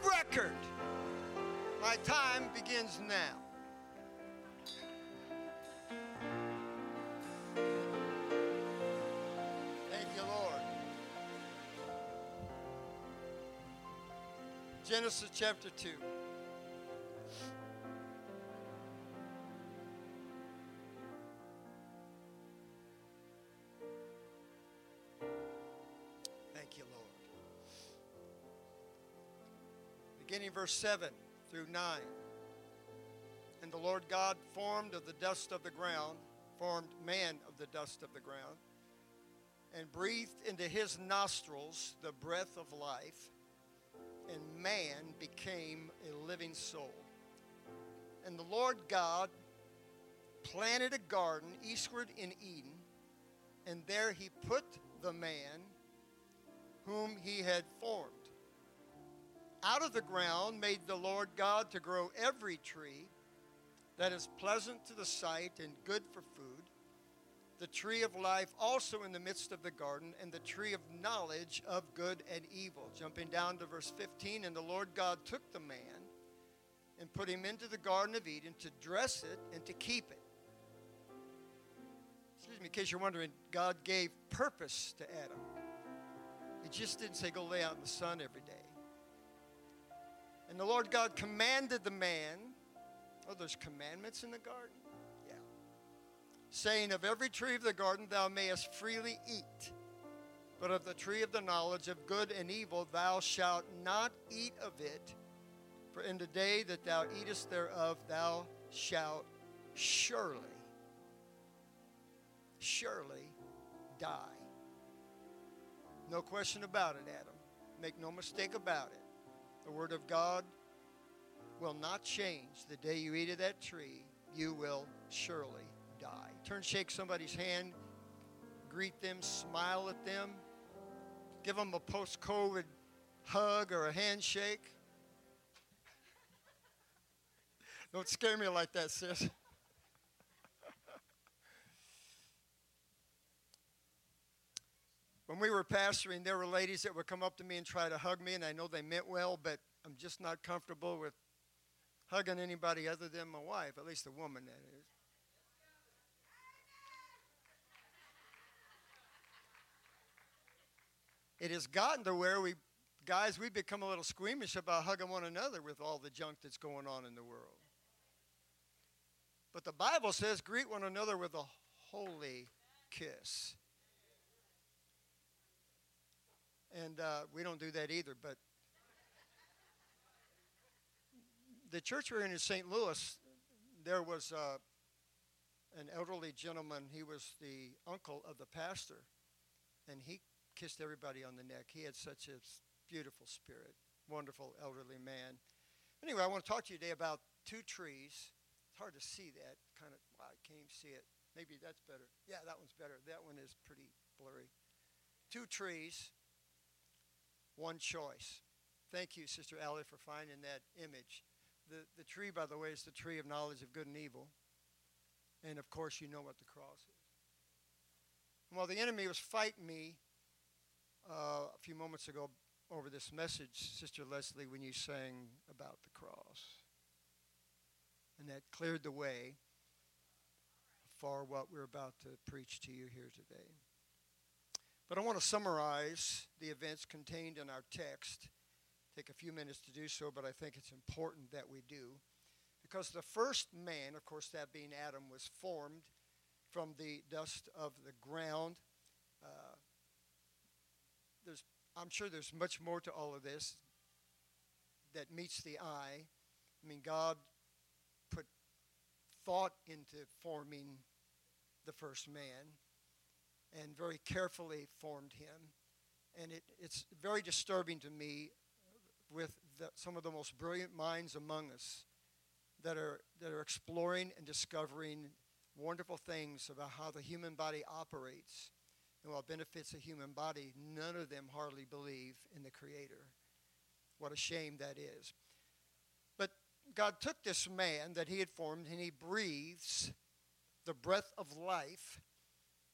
of record. My time begins now. Thank you, Lord. Genesis chapter 2. Verse 7 through 9. And the Lord God formed of the dust of the ground, formed man of the dust of the ground, and breathed into his nostrils the breath of life, and man became a living soul. And the Lord God planted a garden eastward in Eden, and there he put the man whom he had formed. Out of the ground made the Lord God to grow every tree that is pleasant to the sight and good for food, the tree of life also in the midst of the garden, and the tree of knowledge of good and evil. Jumping down to verse 15, and the Lord God took the man and put him into the Garden of Eden to dress it and to keep it. Excuse me, in case you're wondering, God gave purpose to Adam. He just didn't say, go lay out in the sun every day. And the Lord God commanded the man, oh, there's commandments in the garden? Yeah. Saying, Of every tree of the garden thou mayest freely eat, but of the tree of the knowledge of good and evil thou shalt not eat of it, for in the day that thou eatest thereof thou shalt surely, surely die. No question about it, Adam. Make no mistake about it. The Word of God will not change. The day you eat of that tree, you will surely die. Turn, shake somebody's hand, greet them, smile at them, give them a post COVID hug or a handshake. Don't scare me like that, sis. When we were pastoring, there were ladies that would come up to me and try to hug me, and I know they meant well, but I'm just not comfortable with hugging anybody other than my wife, at least a woman, that is. It has gotten to where we, guys, we become a little squeamish about hugging one another with all the junk that's going on in the world. But the Bible says, greet one another with a holy kiss. And uh, we don't do that either. But the church we're in in St. Louis, there was uh, an elderly gentleman. He was the uncle of the pastor. And he kissed everybody on the neck. He had such a beautiful spirit, wonderful elderly man. Anyway, I want to talk to you today about two trees. It's hard to see that. Kind of, I can't even see it. Maybe that's better. Yeah, that one's better. That one is pretty blurry. Two trees one choice. Thank you, Sister Allie, for finding that image. The, the tree, by the way, is the tree of knowledge of good and evil. And of course, you know what the cross is. And while the enemy was fighting me uh, a few moments ago over this message, Sister Leslie, when you sang about the cross, and that cleared the way for what we're about to preach to you here today. But I want to summarize the events contained in our text. Take a few minutes to do so, but I think it's important that we do. Because the first man, of course, that being Adam, was formed from the dust of the ground. Uh, there's, I'm sure there's much more to all of this that meets the eye. I mean, God put thought into forming the first man and very carefully formed him. And it, it's very disturbing to me with the, some of the most brilliant minds among us that are, that are exploring and discovering wonderful things about how the human body operates and what benefits a human body. None of them hardly believe in the Creator. What a shame that is. But God took this man that he had formed and he breathes the breath of life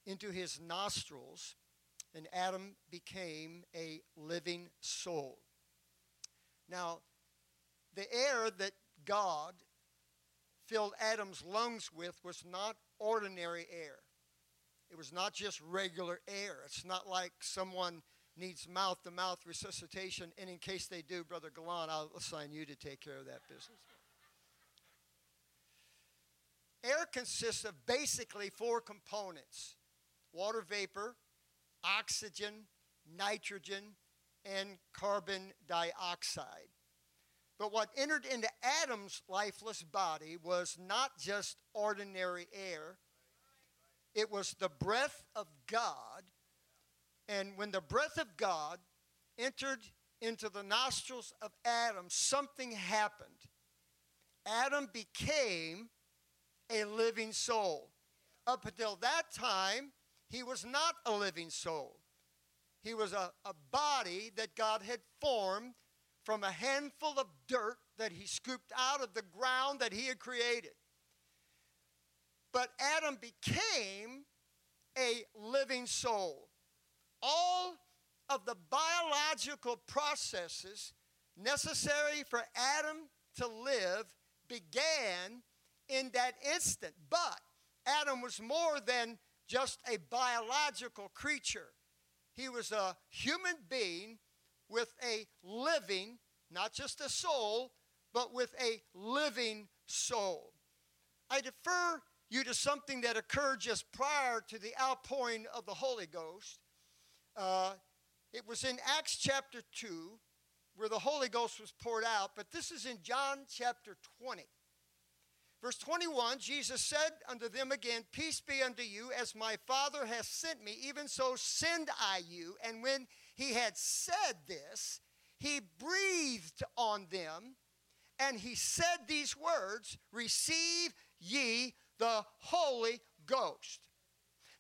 into his nostrils, and Adam became a living soul. Now, the air that God filled Adam's lungs with was not ordinary air. It was not just regular air. It's not like someone needs mouth to mouth resuscitation, and in case they do, Brother Galan, I'll assign you to take care of that business. Air consists of basically four components water vapor, oxygen, nitrogen, and carbon dioxide. But what entered into Adam's lifeless body was not just ordinary air, it was the breath of God. And when the breath of God entered into the nostrils of Adam, something happened. Adam became a living soul. Up until that time, he was not a living soul. He was a, a body that God had formed from a handful of dirt that he scooped out of the ground that he had created. But Adam became a living soul. All of the biological processes necessary for Adam to live began in that instant. But Adam was more than just a biological creature, he was a human being with a living, not just a soul, but with a living soul. I defer you to something that occurred just prior to the outpouring of the Holy Ghost. Uh, it was in Acts chapter 2 where the Holy Ghost was poured out, but this is in John chapter 20. Verse 21 Jesus said unto them again, Peace be unto you, as my Father hath sent me, even so send I you. And when he had said this, he breathed on them, and he said these words Receive ye the Holy Ghost.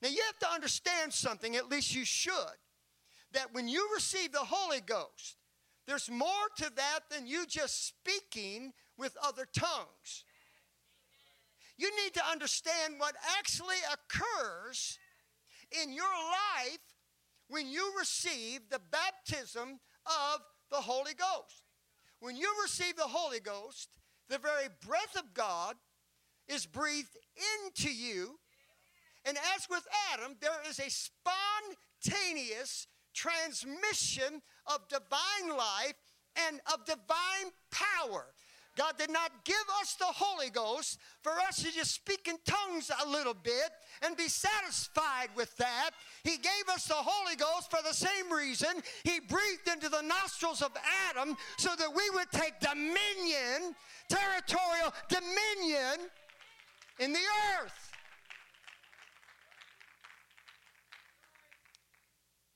Now you have to understand something, at least you should, that when you receive the Holy Ghost, there's more to that than you just speaking with other tongues. You need to understand what actually occurs in your life when you receive the baptism of the Holy Ghost. When you receive the Holy Ghost, the very breath of God is breathed into you. And as with Adam, there is a spontaneous transmission of divine life and of divine power. God did not give us the Holy Ghost for us to just speak in tongues a little bit and be satisfied with that. He gave us the Holy Ghost for the same reason. He breathed into the nostrils of Adam so that we would take dominion, territorial dominion in the earth.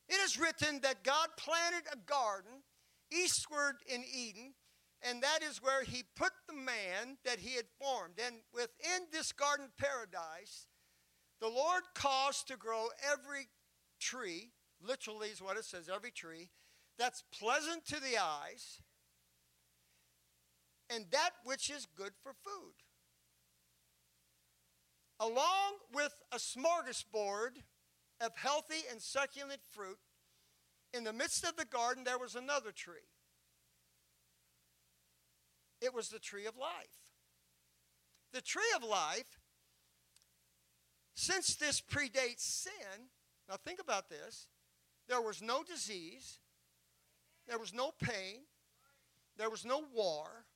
It is written that God planted a garden eastward in Eden and that is where he put the man that he had formed. And within this garden paradise, the Lord caused to grow every tree, literally is what it says, every tree, that's pleasant to the eyes, and that which is good for food. Along with a smorgasbord of healthy and succulent fruit, in the midst of the garden there was another tree it was the tree of life. The tree of life, since this predates sin, now think about this there was no disease, there was no pain, there was no war,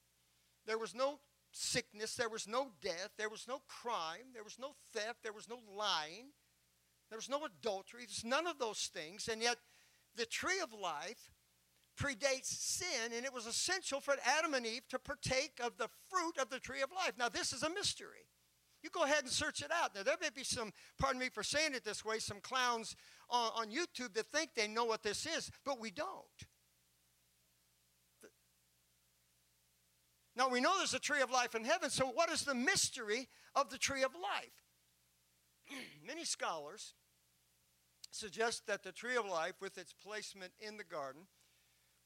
there was no sickness, there was no death, there was no crime, there was no theft, there was no lying, there was no adultery, there's none of those things, and yet the tree of life predates sin, and it was essential for Adam and Eve to partake of the fruit of the tree of life. Now, this is a mystery. You go ahead and search it out. Now, there may be some, pardon me for saying it this way, some clowns on, on YouTube that think they know what this is, but we don't. Now, we know there's a tree of life in heaven, so what is the mystery of the tree of life? Many scholars suggest that the tree of life, with its placement in the garden,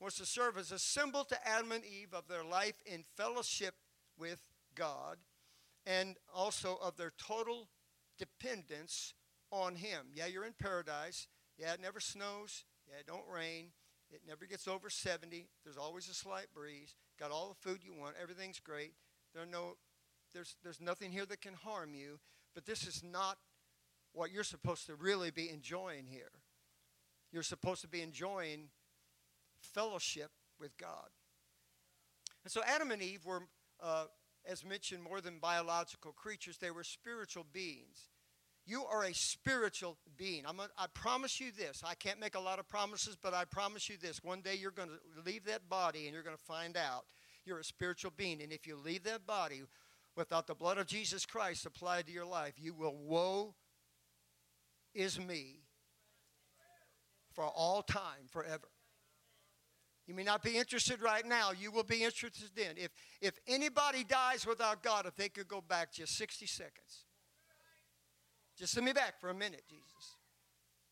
was to serve as a symbol to Adam and Eve of their life in fellowship with God and also of their total dependence on Him. Yeah, you're in paradise. Yeah, it never snows. Yeah, it don't rain. It never gets over 70. There's always a slight breeze. Got all the food you want. Everything's great. There no, there's, there's nothing here that can harm you. But this is not what you're supposed to really be enjoying here. You're supposed to be enjoying fellowship with God. And so Adam and Eve were, uh, as mentioned, more than biological creatures, they were spiritual beings. You are a spiritual being. I'm a, I promise you this. I can't make a lot of promises, but I promise you this. One day you're going to leave that body and you're going to find out you're a spiritual being. And if you leave that body without the blood of Jesus Christ applied to your life, you will woe is me for all time, forever. You may not be interested right now. You will be interested then. If, if anybody dies without God, if they could go back just 60 seconds, just send me back for a minute, Jesus.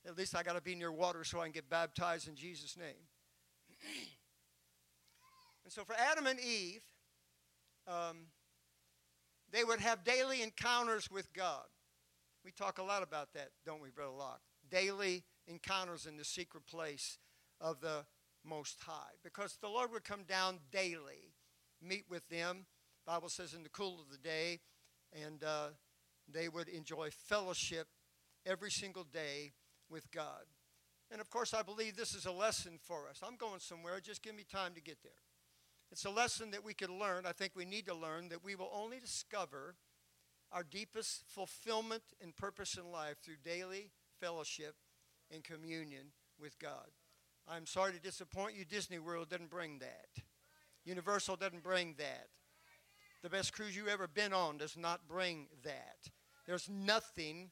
At least I got to be near water so I can get baptized in Jesus' name. and so for Adam and Eve, um, they would have daily encounters with God. We talk a lot about that, don't we, Brother Locke? Daily encounters in the secret place of the Most High. Because the Lord would come down daily, meet with them. Bible says in the cool of the day, and uh, they would enjoy fellowship every single day with God. And of course, I believe this is a lesson for us. I'm going somewhere, just give me time to get there. It's a lesson that we can learn, I think we need to learn, that we will only discover our deepest fulfillment and purpose in life through daily fellowship and communion with God. I'm sorry to disappoint you, Disney World didn't bring that. Universal doesn't bring that. The best cruise you've ever been on does not bring that. There's nothing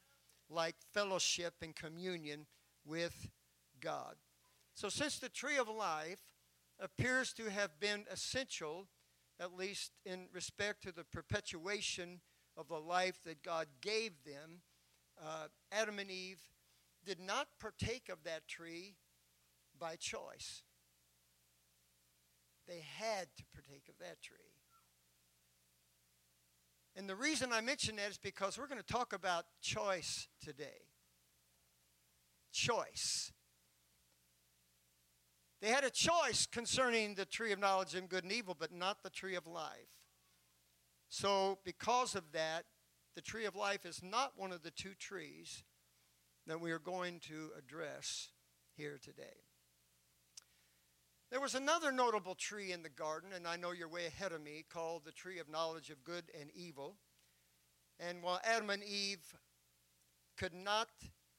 like fellowship and communion with God. So, since the tree of life appears to have been essential, at least in respect to the perpetuation of the life that God gave them, uh, Adam and Eve did not partake of that tree by choice. They had to partake of that tree. And the reason I mention that is because we're going to talk about choice today. Choice. They had a choice concerning the tree of knowledge of good and evil, but not the tree of life. So, because of that, the tree of life is not one of the two trees that we are going to address here today. There was another notable tree in the garden, and I know you're way ahead of me, called the tree of knowledge of good and evil. And while Adam and Eve could not,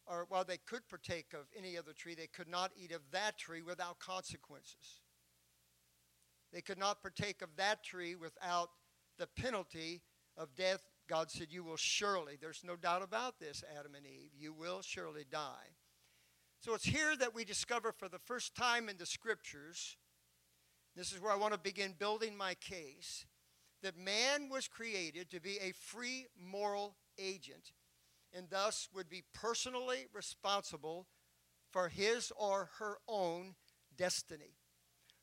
or while they could partake of any other tree, they could not eat of that tree without consequences. They could not partake of that tree without the penalty of death. God said, You will surely, there's no doubt about this, Adam and Eve, you will surely die. So it's here that we discover for the first time in the scriptures, this is where I want to begin building my case, that man was created to be a free moral agent and thus would be personally responsible for his or her own destiny.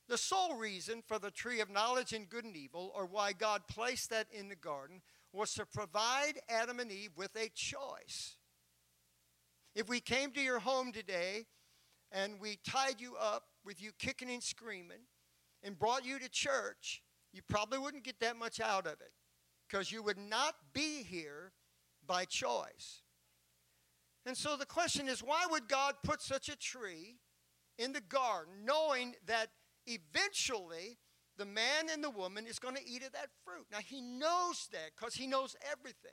The sole reason for the tree of knowledge and good and evil, or why God placed that in the garden, was to provide Adam and Eve with a choice. If we came to your home today and we tied you up with you kicking and screaming and brought you to church, you probably wouldn't get that much out of it because you would not be here by choice. And so the question is why would God put such a tree in the garden knowing that eventually the man and the woman is going to eat of that fruit? Now he knows that because he knows everything.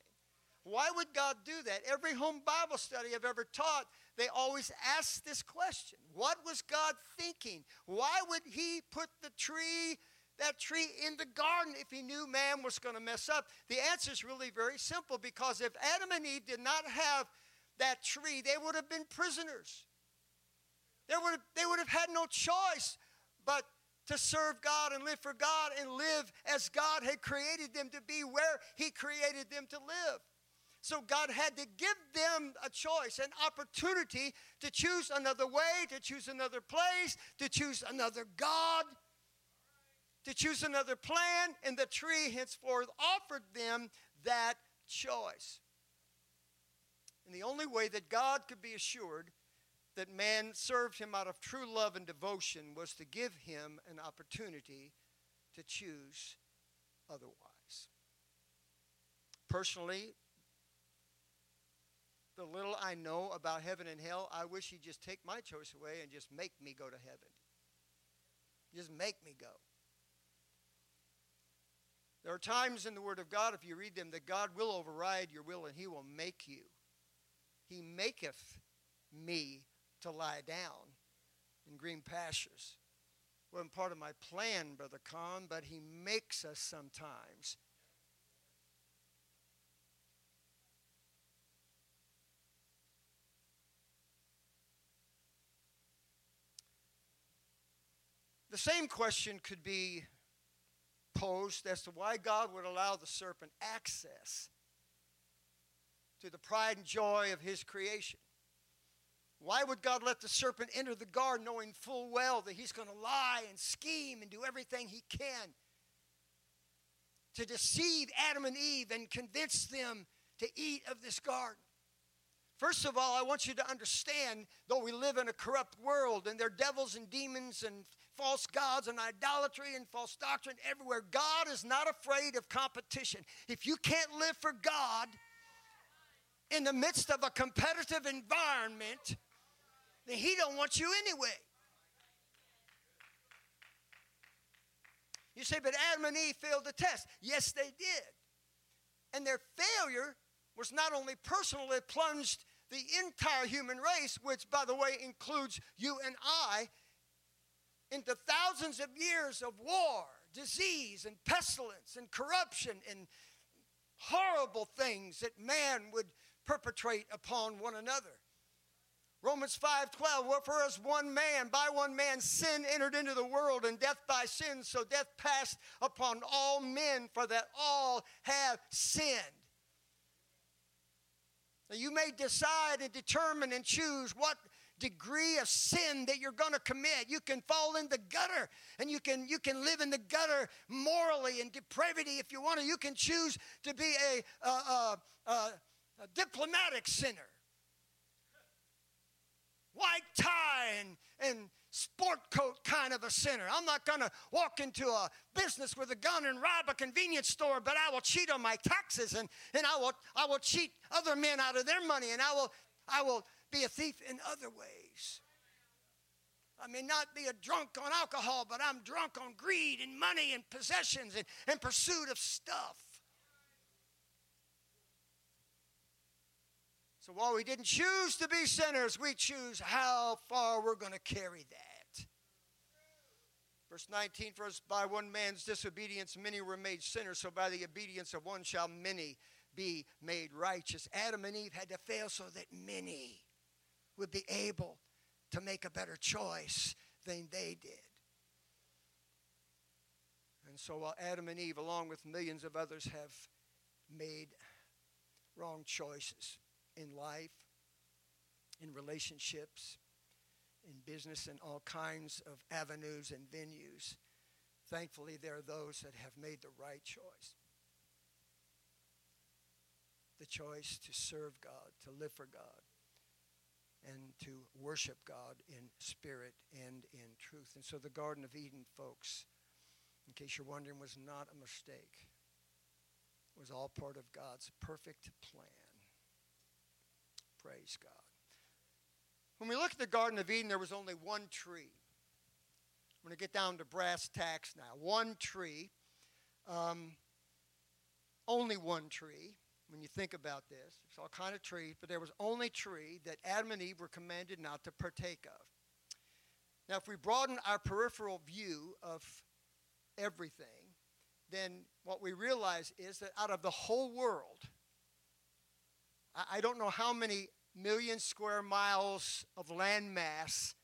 Why would God do that? Every home Bible study I've ever taught, they always ask this question What was God thinking? Why would He put the tree, that tree, in the garden if He knew man was going to mess up? The answer is really very simple because if Adam and Eve did not have that tree, they would have been prisoners. They would have, they would have had no choice but to serve God and live for God and live as God had created them to be where He created them to live. So God had to give them a choice, an opportunity to choose another way, to choose another place, to choose another God, to choose another plan, and the tree henceforth offered them that choice. And the only way that God could be assured that man served him out of true love and devotion was to give him an opportunity to choose otherwise. Personally, the little I know about heaven and hell, I wish he'd just take my choice away and just make me go to heaven. Just make me go. There are times in the Word of God, if you read them, that God will override your will and He will make you. He maketh me to lie down in green pastures. Wasn't part of my plan, Brother Kahn, but He makes us sometimes. The same question could be posed as to why God would allow the serpent access to the pride and joy of his creation. Why would God let the serpent enter the garden knowing full well that he's going to lie and scheme and do everything he can to deceive Adam and Eve and convince them to eat of this garden? First of all, I want you to understand though we live in a corrupt world and there are devils and demons and false gods and idolatry and false doctrine everywhere, God is not afraid of competition. If you can't live for God in the midst of a competitive environment, then He don't want you anyway. You say, but Adam and Eve failed the test. Yes, they did. And their failure was not only personal, it plunged the entire human race, which, by the way, includes you and I, into thousands of years of war, disease, and pestilence, and corruption, and horrible things that man would perpetrate upon one another. Romans 5:12 Wherefore as one man by one man sin entered into the world and death by sin so death passed upon all men for that all have sinned. Now you may decide and determine and choose what degree of sin that you're going to commit. You can fall in the gutter and you can you can live in the gutter morally and depravity if you want to. You can choose to be a, a, a, a diplomatic sinner. White tie and, and sport coat kind of a sinner. I'm not going to walk into a business with a gun and rob a convenience store, but I will cheat on my taxes and, and I, will, I will cheat other men out of their money and I will, I will be a thief in other ways. I may not be a drunk on alcohol, but I'm drunk on greed and money and possessions and, and pursuit of stuff. So while we didn't choose to be sinners, we choose how far we're going to carry that. Verse 19, for us by one man's disobedience many were made sinners, so by the obedience of one shall many be made righteous. Adam and Eve had to fail so that many would be able to make a better choice than they did. And so while Adam and Eve, along with millions of others, have made wrong choices in life, in relationships, in business, in all kinds of avenues and venues, thankfully there are those that have made the right choice. The choice to serve God, to live for God and to worship God in spirit and in truth. And so the Garden of Eden, folks, in case you're wondering, was not a mistake. It was all part of God's perfect plan. Praise God. When we look at the Garden of Eden, there was only one tree. I'm going to get down to brass tacks now. One tree, um, only one tree when you think about this. It's all kind of trees, but there was only tree that Adam and Eve were commanded not to partake of. Now, if we broaden our peripheral view of everything, then what we realize is that out of the whole world, I, don't know how many million square miles of land mass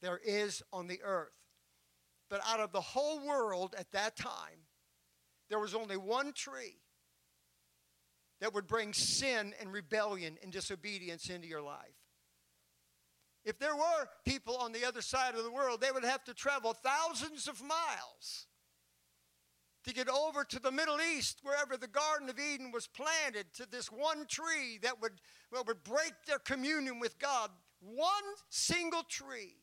there is on the earth. But out of the whole world at that time, there was only one tree that would bring sin and rebellion and disobedience into your life. If there were people on the other side of the world, they would have to travel thousands of miles to get over to the Middle East, wherever the Garden of Eden was planted, to this one tree that would, well, would break their communion with God one single tree.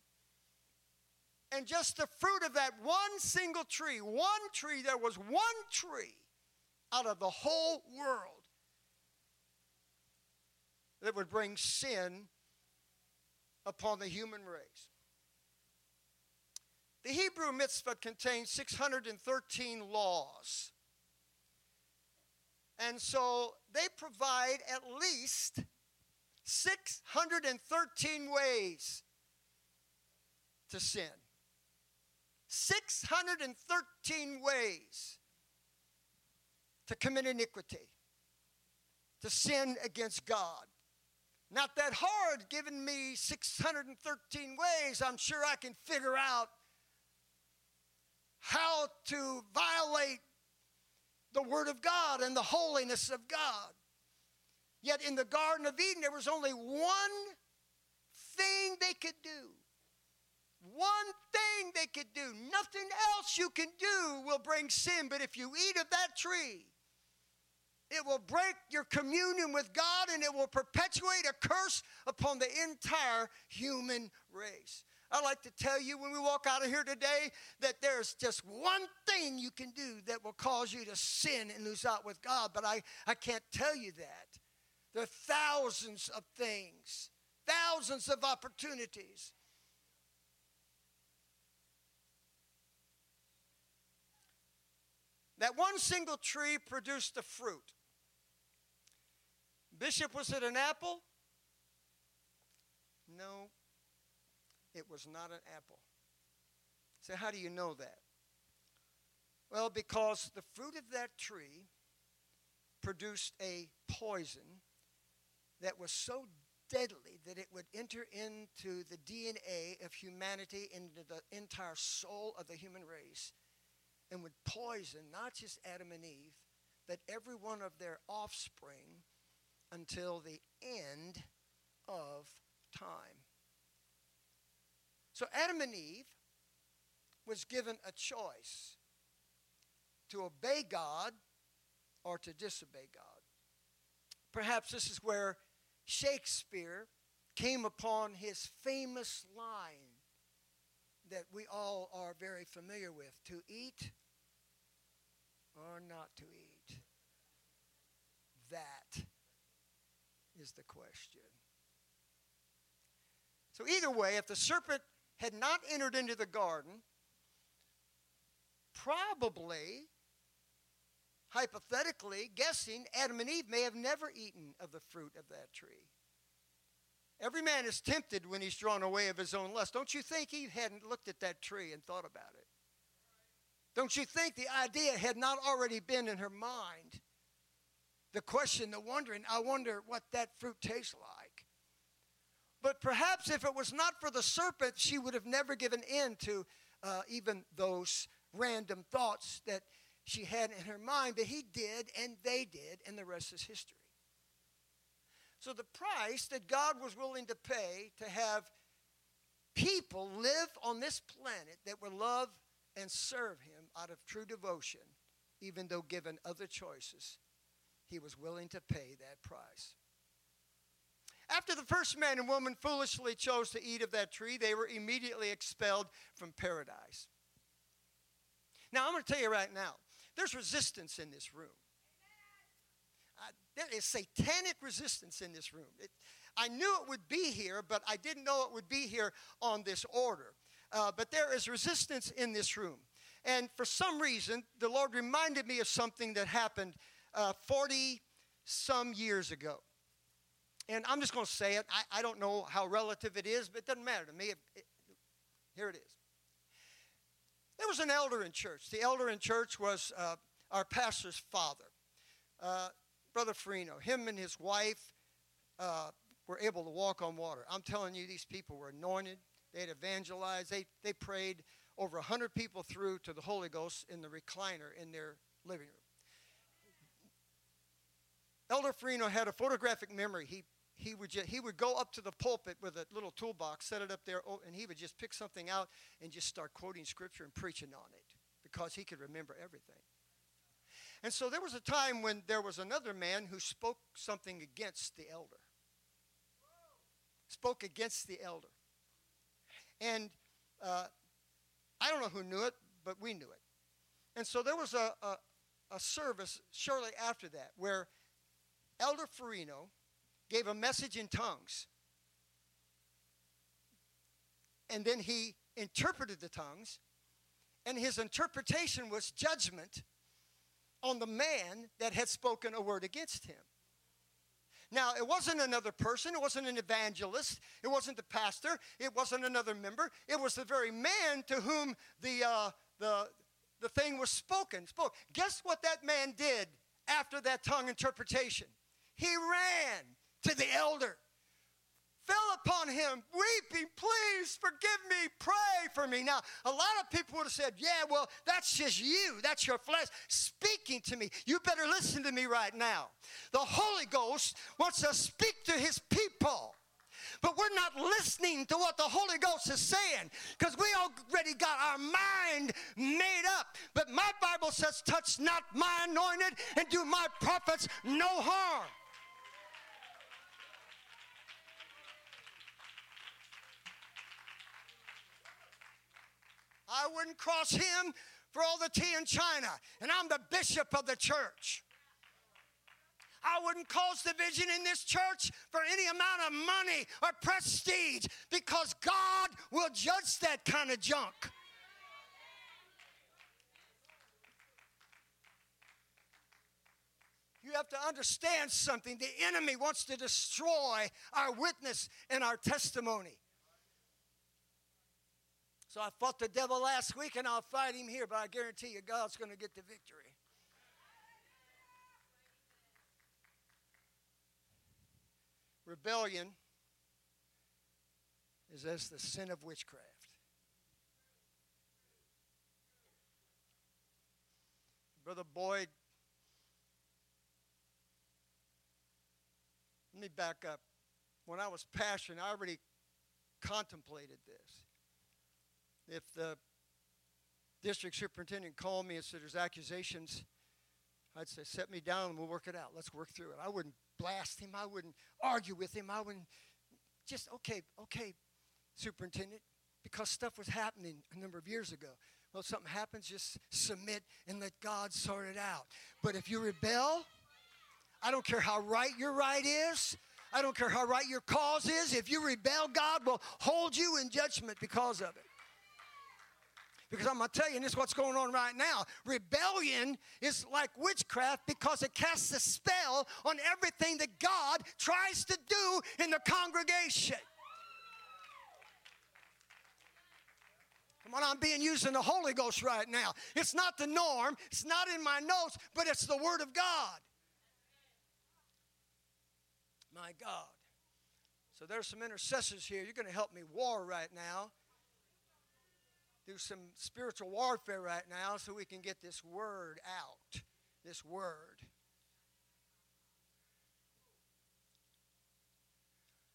And just the fruit of that one single tree, one tree, there was one tree out of the whole world that would bring sin upon the human race. The Hebrew mitzvah contains 613 laws. And so they provide at least 613 ways to sin. 613 ways to commit iniquity, to sin against God. Not that hard, given me 613 ways, I'm sure I can figure out how to violate the Word of God and the holiness of God. Yet in the Garden of Eden, there was only one thing they could do. One thing they could do. Nothing else you can do will bring sin. But if you eat of that tree, it will break your communion with God and it will perpetuate a curse upon the entire human race. I'd like to tell you when we walk out of here today that there's just one thing you can do that will cause you to sin and lose out with God, but I, I can't tell you that. There are thousands of things, thousands of opportunities. That one single tree produced a fruit. Bishop, was it an apple? No, it was not an apple. So, how do you know that? Well, because the fruit of that tree produced a poison that was so deadly that it would enter into the DNA of humanity, into the entire soul of the human race, and would poison not just Adam and Eve, but every one of their offspring until the end of time. So Adam and Eve was given a choice to obey God or to disobey God. Perhaps this is where Shakespeare came upon his famous line that we all are very familiar with to eat or not to eat. That is the question. So, either way, if the serpent had not entered into the garden, probably, hypothetically, guessing, Adam and Eve may have never eaten of the fruit of that tree. Every man is tempted when he's drawn away of his own lust. Don't you think Eve hadn't looked at that tree and thought about it? Don't you think the idea had not already been in her mind? The question, the wondering, I wonder what that fruit tastes like. But perhaps if it was not for the serpent, she would have never given in to uh, even those random thoughts that she had in her mind. But he did, and they did, and the rest is history. So the price that God was willing to pay to have people live on this planet that would love and serve him out of true devotion, even though given other choices, he was willing to pay that price. After the first man and woman foolishly chose to eat of that tree, they were immediately expelled from paradise. Now, I'm going to tell you right now, there's resistance in this room. Uh, there is satanic resistance in this room. It, I knew it would be here, but I didn't know it would be here on this order. Uh, but there is resistance in this room. And for some reason, the Lord reminded me of something that happened 40 uh, some years ago. And I'm just going to say it. I, I, don't know how relative it is, but it doesn't matter to me. It, it, here it is. There was an elder in church. The elder in church was uh, our pastor's father, uh, Brother Farino. Him and his wife uh, were able to walk on water. I'm telling you, these people were anointed. They had evangelized. They, they prayed over 100 people through to the Holy Ghost in the recliner in their living room. Elder Farino had a photographic memory. He, he, would just, he would go up to the pulpit with a little toolbox, set it up there, oh, and he would just pick something out and just start quoting scripture and preaching on it because he could remember everything. And so there was a time when there was another man who spoke something against the elder. spoke against the elder. And uh, I don't know who knew it, but we knew it. And so there was a, a, a service shortly after that where Elder Farino gave a message in tongues. And then he interpreted the tongues, and his interpretation was judgment on the man that had spoken a word against him. Now, it wasn't another person, it wasn't an evangelist, it wasn't the pastor, it wasn't another member, it was the very man to whom the, uh, the, the thing was spoken. Spoke. Guess what that man did after that tongue interpretation? He ran to the elder fell upon him, weeping, Please forgive me, pray for me. Now, a lot of people would have said, Yeah, well, that's just you. That's your flesh speaking to me. You better listen to me right now. The Holy Ghost wants to speak to his people. But we're not listening to what the Holy Ghost is saying because we already got our mind made up. But my Bible says, Touch not my anointed and do my prophets no harm. I wouldn't cross him for all the tea in China, and I'm the bishop of the church. I wouldn't cause division in this church for any amount of money or prestige because God will judge that kind of junk. You have to understand something. The enemy wants to destroy our witness and our testimony. So I fought the devil last week and I'll fight him here, but I guarantee you God's going to get the victory. Rebellion is as the sin of witchcraft. Brother Boyd, let me back up. When I was passionate, I already contemplated this if the district superintendent called me and said there's accusations, I'd say, set me down and we'll work it out. Let's work through it. I wouldn't blast him. I wouldn't argue with him. I wouldn't just, okay, okay, superintendent, because stuff was happening a number of years ago. Well, if something happens, just submit and let God sort it out. But if you rebel, I don't care how right your right is. I don't care how right your cause is. If you rebel, God will hold you in judgment because of it. Because I'm going to tell you, and this is what's going on right now. Rebellion is like witchcraft because it casts a spell on everything that God tries to do in the congregation. Come on, I'm being used in the Holy Ghost right now. It's not the norm, it's not in my notes, but it's the Word of God. My God. So there's some intercessors here. You're going to help me war right now do some spiritual warfare right now so we can get this word out. This word.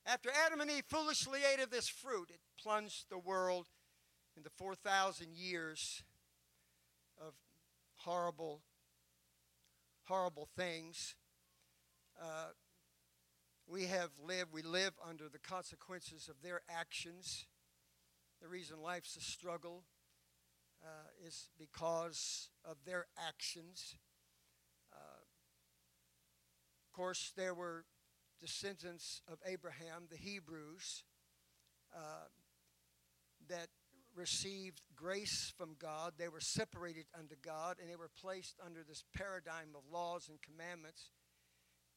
After Adam and Eve foolishly ate of this fruit, it plunged the world into 4,000 years of horrible, horrible things. Uh, we have lived, we live under the consequences of their actions. The reason life's a struggle uh, is because of their actions. Uh, of course, there were descendants of Abraham, the Hebrews, uh, that received grace from God. They were separated unto God and they were placed under this paradigm of laws and commandments.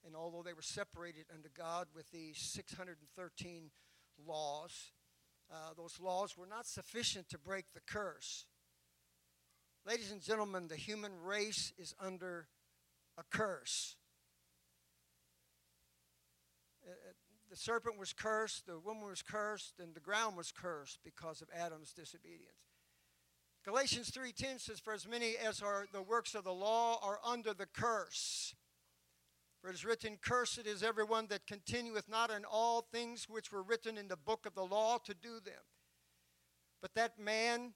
And although they were separated unto God with these 613 laws, uh, those laws were not sufficient to break the curse. Ladies and gentlemen, the human race is under a curse. Uh, uh, the serpent was cursed, the woman was cursed, and the ground was cursed because of Adam's disobedience. Galatians 3:10 says, "For as many as are the works of the law are under the curse." For it is written, Cursed is everyone that continueth not in all things which were written in the book of the law to do them. But that man,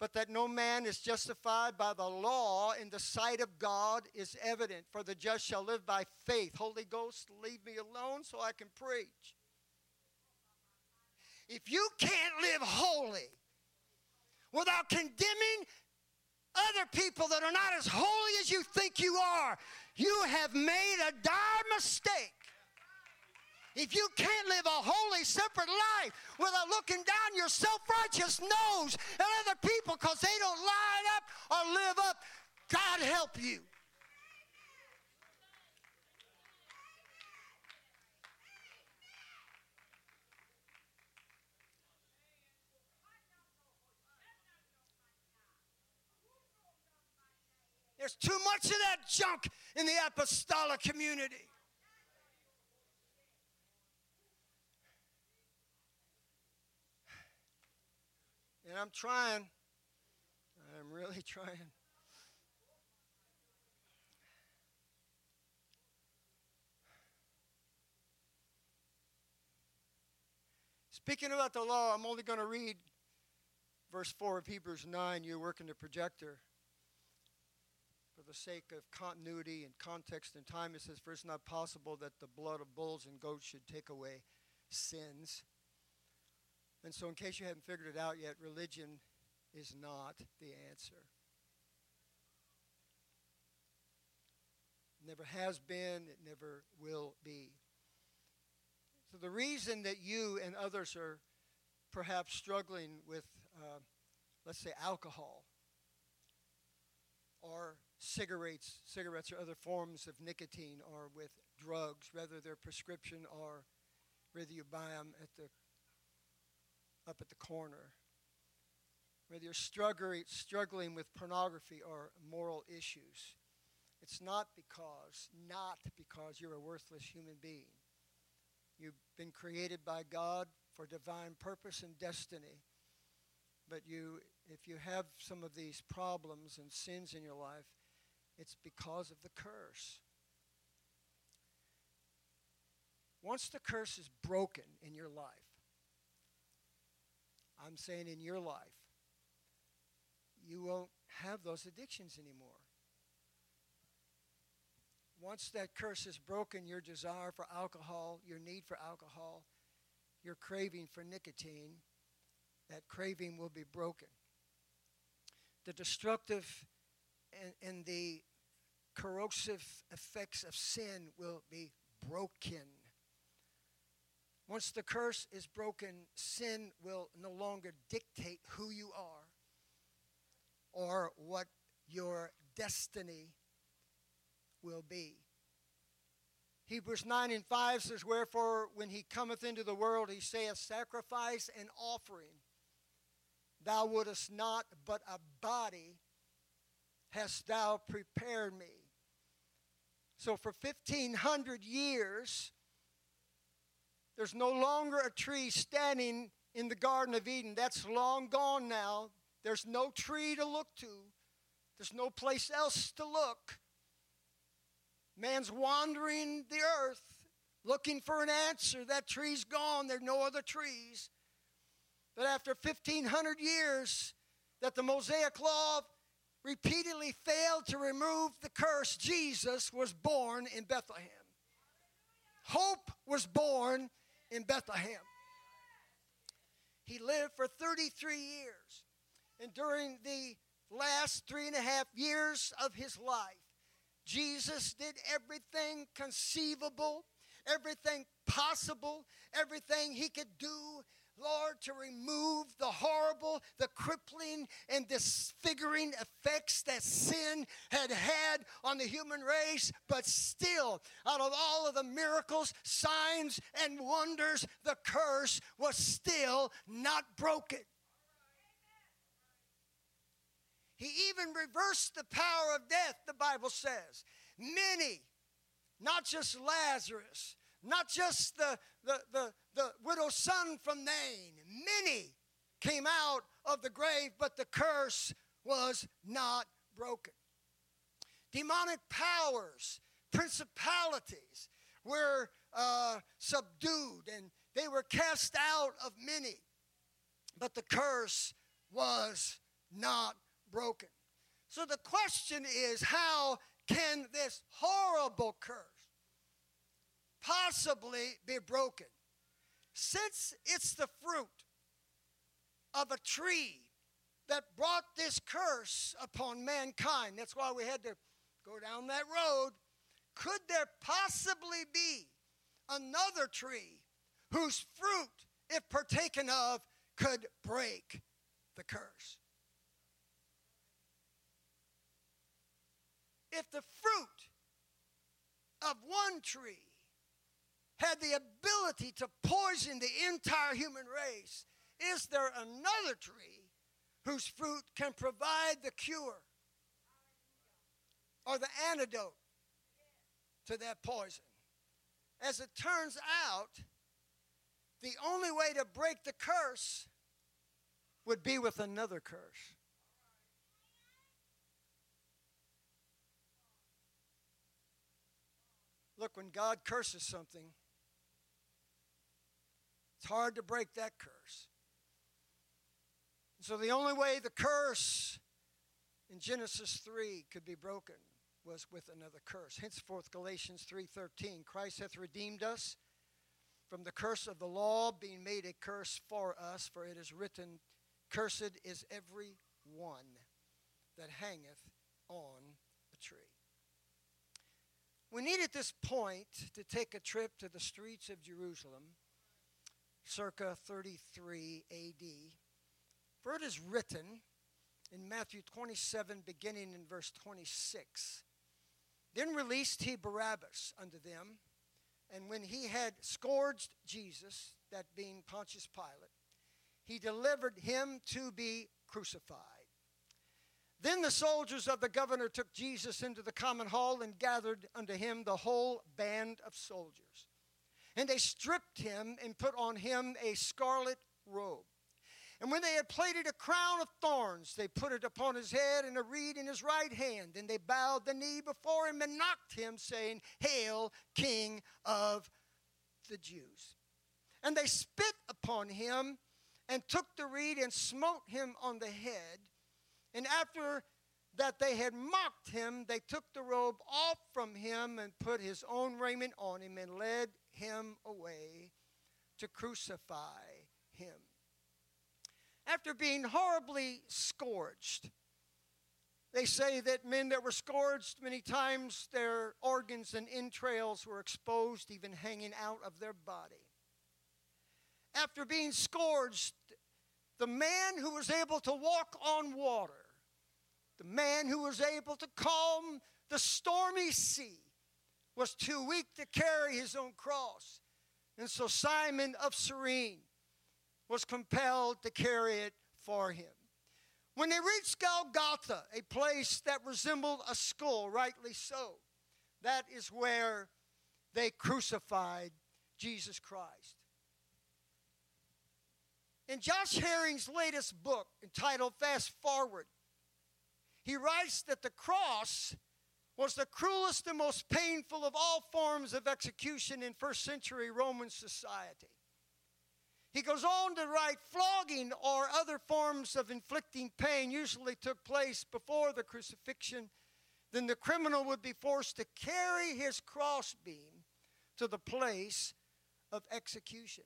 but that no man is justified by the law in the sight of God is evident. For the just shall live by faith. Holy Ghost, leave me alone so I can preach. if you can't live holy without condemning other people that are not as holy as you think you are, you have made a dire mistake. If you can't live a holy, separate life without looking down your self righteous nose at other people because they don't line up or live up, God help you. There's too much of that junk in the apostolic community. And I'm trying. I'm really trying. Speaking about the law, I'm only going to read verse 4 of Hebrews 9. You're working the projector the sake of continuity and context and time, it says, For it's not possible that the blood of bulls and goats should take away sins. And so, in case you haven't figured it out yet, religion is not the answer. Never has been, it never will be. So, the reason that you and others are perhaps struggling with, uh, let's say, alcohol cigarettes, cigarettes or other forms of nicotine or with drugs, whether they're prescription or whether you buy them at the up at the corner. Whether you're struggling, struggling with pornography or moral issues, it's not because, not because you're a worthless human being. You've been created by God for divine purpose and destiny. But you, if you have some of these problems and sins in your life, it's because of the curse. Once the curse is broken in your life, I'm saying in your life, you won't have those addictions anymore. Once that curse is broken, your desire for alcohol, your need for alcohol, your craving for nicotine, that craving will be broken. The destructive and, and the corrosive effects of sin will be broken. Once the curse is broken, sin will no longer dictate who you are or what your destiny will be. Hebrews 9 and 5 says, Wherefore, when he cometh into the world, he saith, Sacrifice and offering thou wouldest not, but a body hast thou prepared me. So for 1500 years, there's no longer a tree standing in the Garden of Eden. That's long gone now. There's no tree to look to, there's no place else to look. Man's wandering the earth looking for an answer. That tree's gone, there are no other trees. But after 1500 years, that the Mosaic Law repeatedly failed to remove the curse, Jesus was born in Bethlehem. Hope was born in Bethlehem. He lived for 33 years. And during the last three and a half years of his life, Jesus did everything conceivable, everything possible, everything he could do Lord, to remove the horrible, the and disfiguring effects that sin had had on the human race. But still, out of all of the miracles, signs, and wonders, the curse was still not broken. He even reversed the power of death, the Bible says. Many, not just Lazarus, not just the, the, the, the widow's son from Nain. Many came out of the grave, but the curse was not broken. Demonic powers, principalities were uh, subdued and they were cast out of many, but the curse was not broken. So the question is how can this horrible curse possibly be broken? since it's the fruit of a tree that brought this curse upon mankind, that's why we had to go down that road. Could there possibly be another tree whose fruit, if partaken of, could break the curse? If the fruit of one tree had the ability to poison the entire human race, is there another tree whose fruit can provide the cure or the antidote to that poison? As it turns out, the only way to break the curse would be with another curse. Look, when God curses something, it's hard to break that curse. So the only way the curse in Genesis 3 could be broken was with another curse. Henceforth Galatians 3:13 Christ hath redeemed us from the curse of the law being made a curse for us for it is written cursed is every one that hangeth on a tree. We need at this point to take a trip to the streets of Jerusalem circa 33 AD. For it is written in Matthew 27, beginning in verse 26 Then released he Barabbas unto them, and when he had scourged Jesus, that being Pontius Pilate, he delivered him to be crucified. Then the soldiers of the governor took Jesus into the common hall and gathered unto him the whole band of soldiers. And they stripped him and put on him a scarlet robe. And when they had plaited a crown of thorns, they put it upon his head and a reed in his right hand. And they bowed the knee before him and knocked him, saying, Hail, King of the Jews. And they spit upon him and took the reed and smote him on the head. And after that they had mocked him, they took the robe off from him and put his own raiment on him and led him away to crucify him. After being horribly scourged, they say that men that were scourged, many times their organs and entrails were exposed, even hanging out of their body. After being scourged, the man who was able to walk on water, the man who was able to calm the stormy sea, was too weak to carry his own cross. And so Simon of Cyrene was compelled to carry it for him. When they reached Golgotha, a place that resembled a skull, rightly so, that is where they crucified Jesus Christ. In Josh Herring's latest book entitled Fast Forward, he writes that the cross was the cruelest and most painful of all forms of execution in first century Roman society. He goes on to write flogging or other forms of inflicting pain usually took place before the crucifixion. Then the criminal would be forced to carry his crossbeam to the place of execution.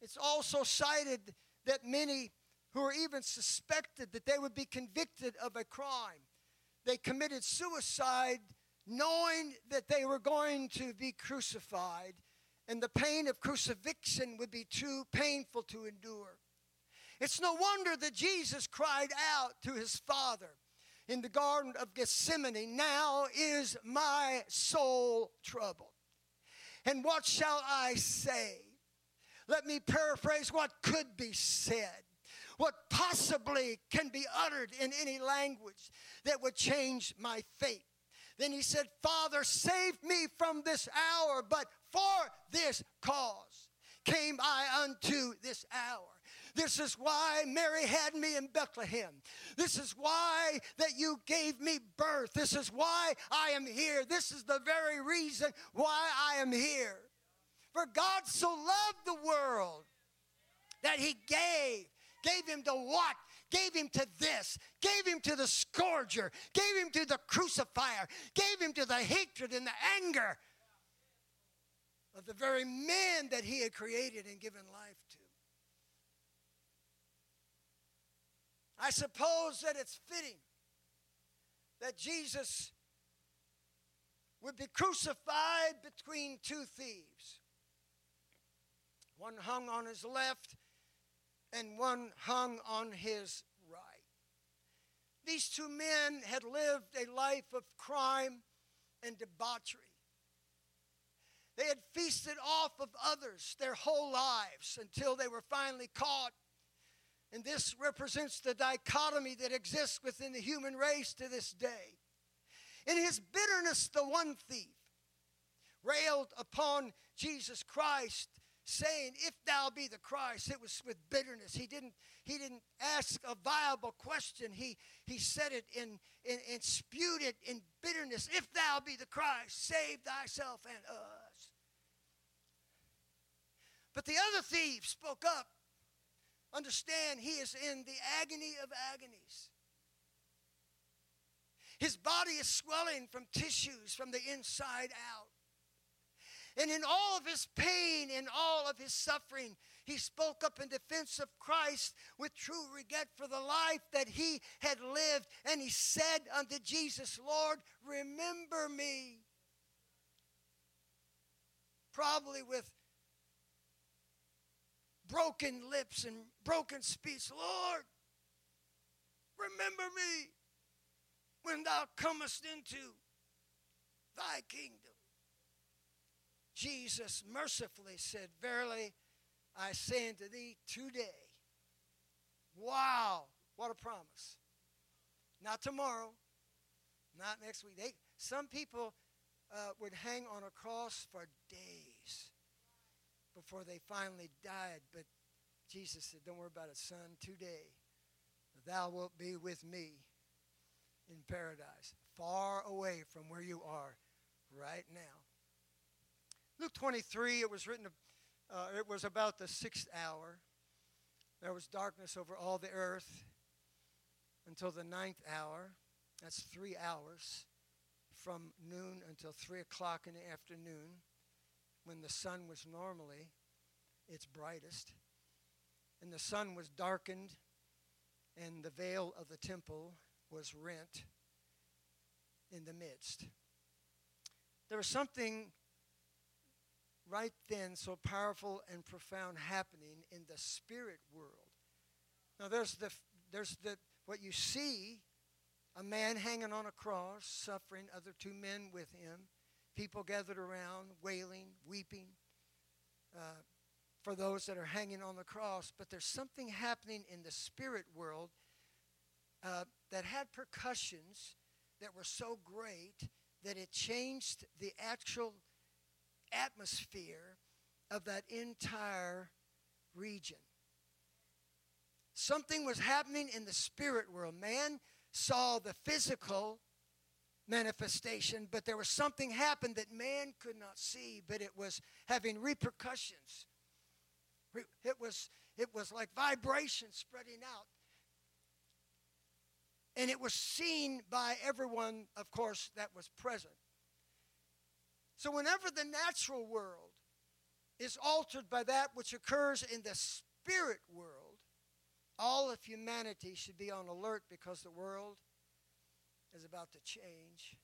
It's also cited that many who were even suspected that they would be convicted of a crime they committed suicide knowing that they were going to be crucified and the pain of crucifixion would be too painful to endure. It's no wonder that Jesus cried out to his Father in the Garden of Gethsemane, Now is my soul troubled. And what shall I say? Let me paraphrase what could be said what possibly can be uttered in any language that would change my fate. Then he said, Father, save me from this hour, but for this cause came I unto this hour. This is why Mary had me in Bethlehem. This is why that you gave me birth. This is why I am here. This is the very reason why I am here. For God so loved the world that he gave gave him to what? Gave him to this, gave him to the scourger, gave him to the crucifier, gave him to the hatred and the anger of the very men that he had created and given life to. I suppose that it's fitting that Jesus would be crucified between two thieves. One hung on his left and one hung on his right. These two men had lived a life of crime and debauchery. They had feasted off of others their whole lives until they were finally caught. And this represents the dichotomy that exists within the human race to this day. In his bitterness, the one thief railed upon Jesus Christ saying if thou be the christ it was with bitterness he didn't he didn't ask a viable question he he said it in, in and spewed it in bitterness if thou be the christ save thyself and us but the other thief spoke up understand he is in the agony of agonies his body is swelling from tissues from the inside out and in all of his pain, in all of his suffering, he spoke up in defense of Christ with true regret for the life that he had lived. And he said unto Jesus, Lord, remember me. Probably with broken lips and broken speech. Lord, remember me when thou comest into thy kingdom. Jesus mercifully said, Verily, I say unto thee today. Wow, what a promise. Not tomorrow, not next week. They, some people uh, would hang on a cross for days before they finally died. But Jesus said, Don't worry about it, son. Today, thou wilt be with me in paradise, far away from where you are right now. Luke 23, it was written, uh, it was about the sixth hour. There was darkness over all the earth until the ninth hour. That's three hours from noon until three o'clock in the afternoon when the sun was normally its brightest. And the sun was darkened, and the veil of the temple was rent in the midst. There was something right then so powerful and profound happening in the spirit world. Now there's the there's the what you see a man hanging on a cross, suffering, other two men with him, people gathered around, wailing, weeping uh, for those that are hanging on the cross. But there's something happening in the spirit world uh, that had percussions that were so great that it changed the actual atmosphere of that entire region. Something was happening in the spirit world. Man saw the physical manifestation, but there was something happened that man could not see, but it was having repercussions. It was, it was like vibration spreading out. And it was seen by everyone, of course, that was present. So, whenever the natural world is altered by that which occurs in the spirit world, all of humanity should be on alert because the world is about to change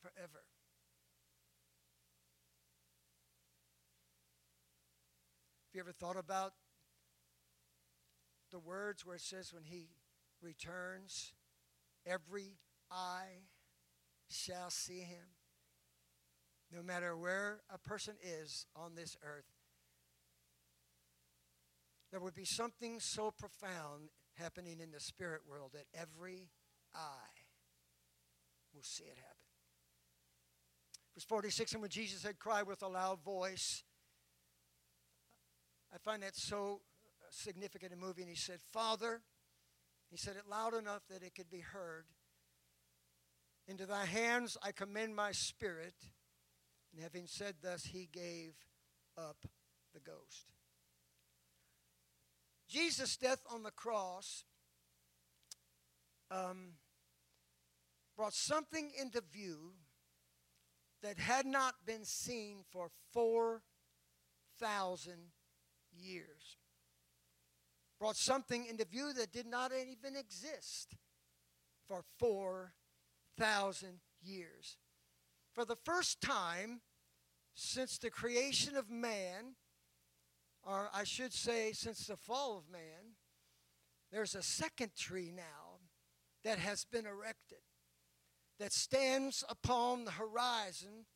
forever. Have you ever thought about the words where it says, when he returns, every eye shall see him? no matter where a person is on this earth, there would be something so profound happening in the spirit world that every eye will see it happen. Verse 46 And when Jesus had cried with a loud voice, I find that so significant and moving. He said, Father, he said it loud enough that it could be heard. Into thy hands I commend my spirit. And having said thus, he gave up the ghost. Jesus' death on the cross um, brought something into view that had not been seen for 4,000 years. Brought something into view that did not even exist for 4,000 years. For the first time since the creation of man, or I should say, since the fall of man, there's a second tree now that has been erected that stands upon the horizon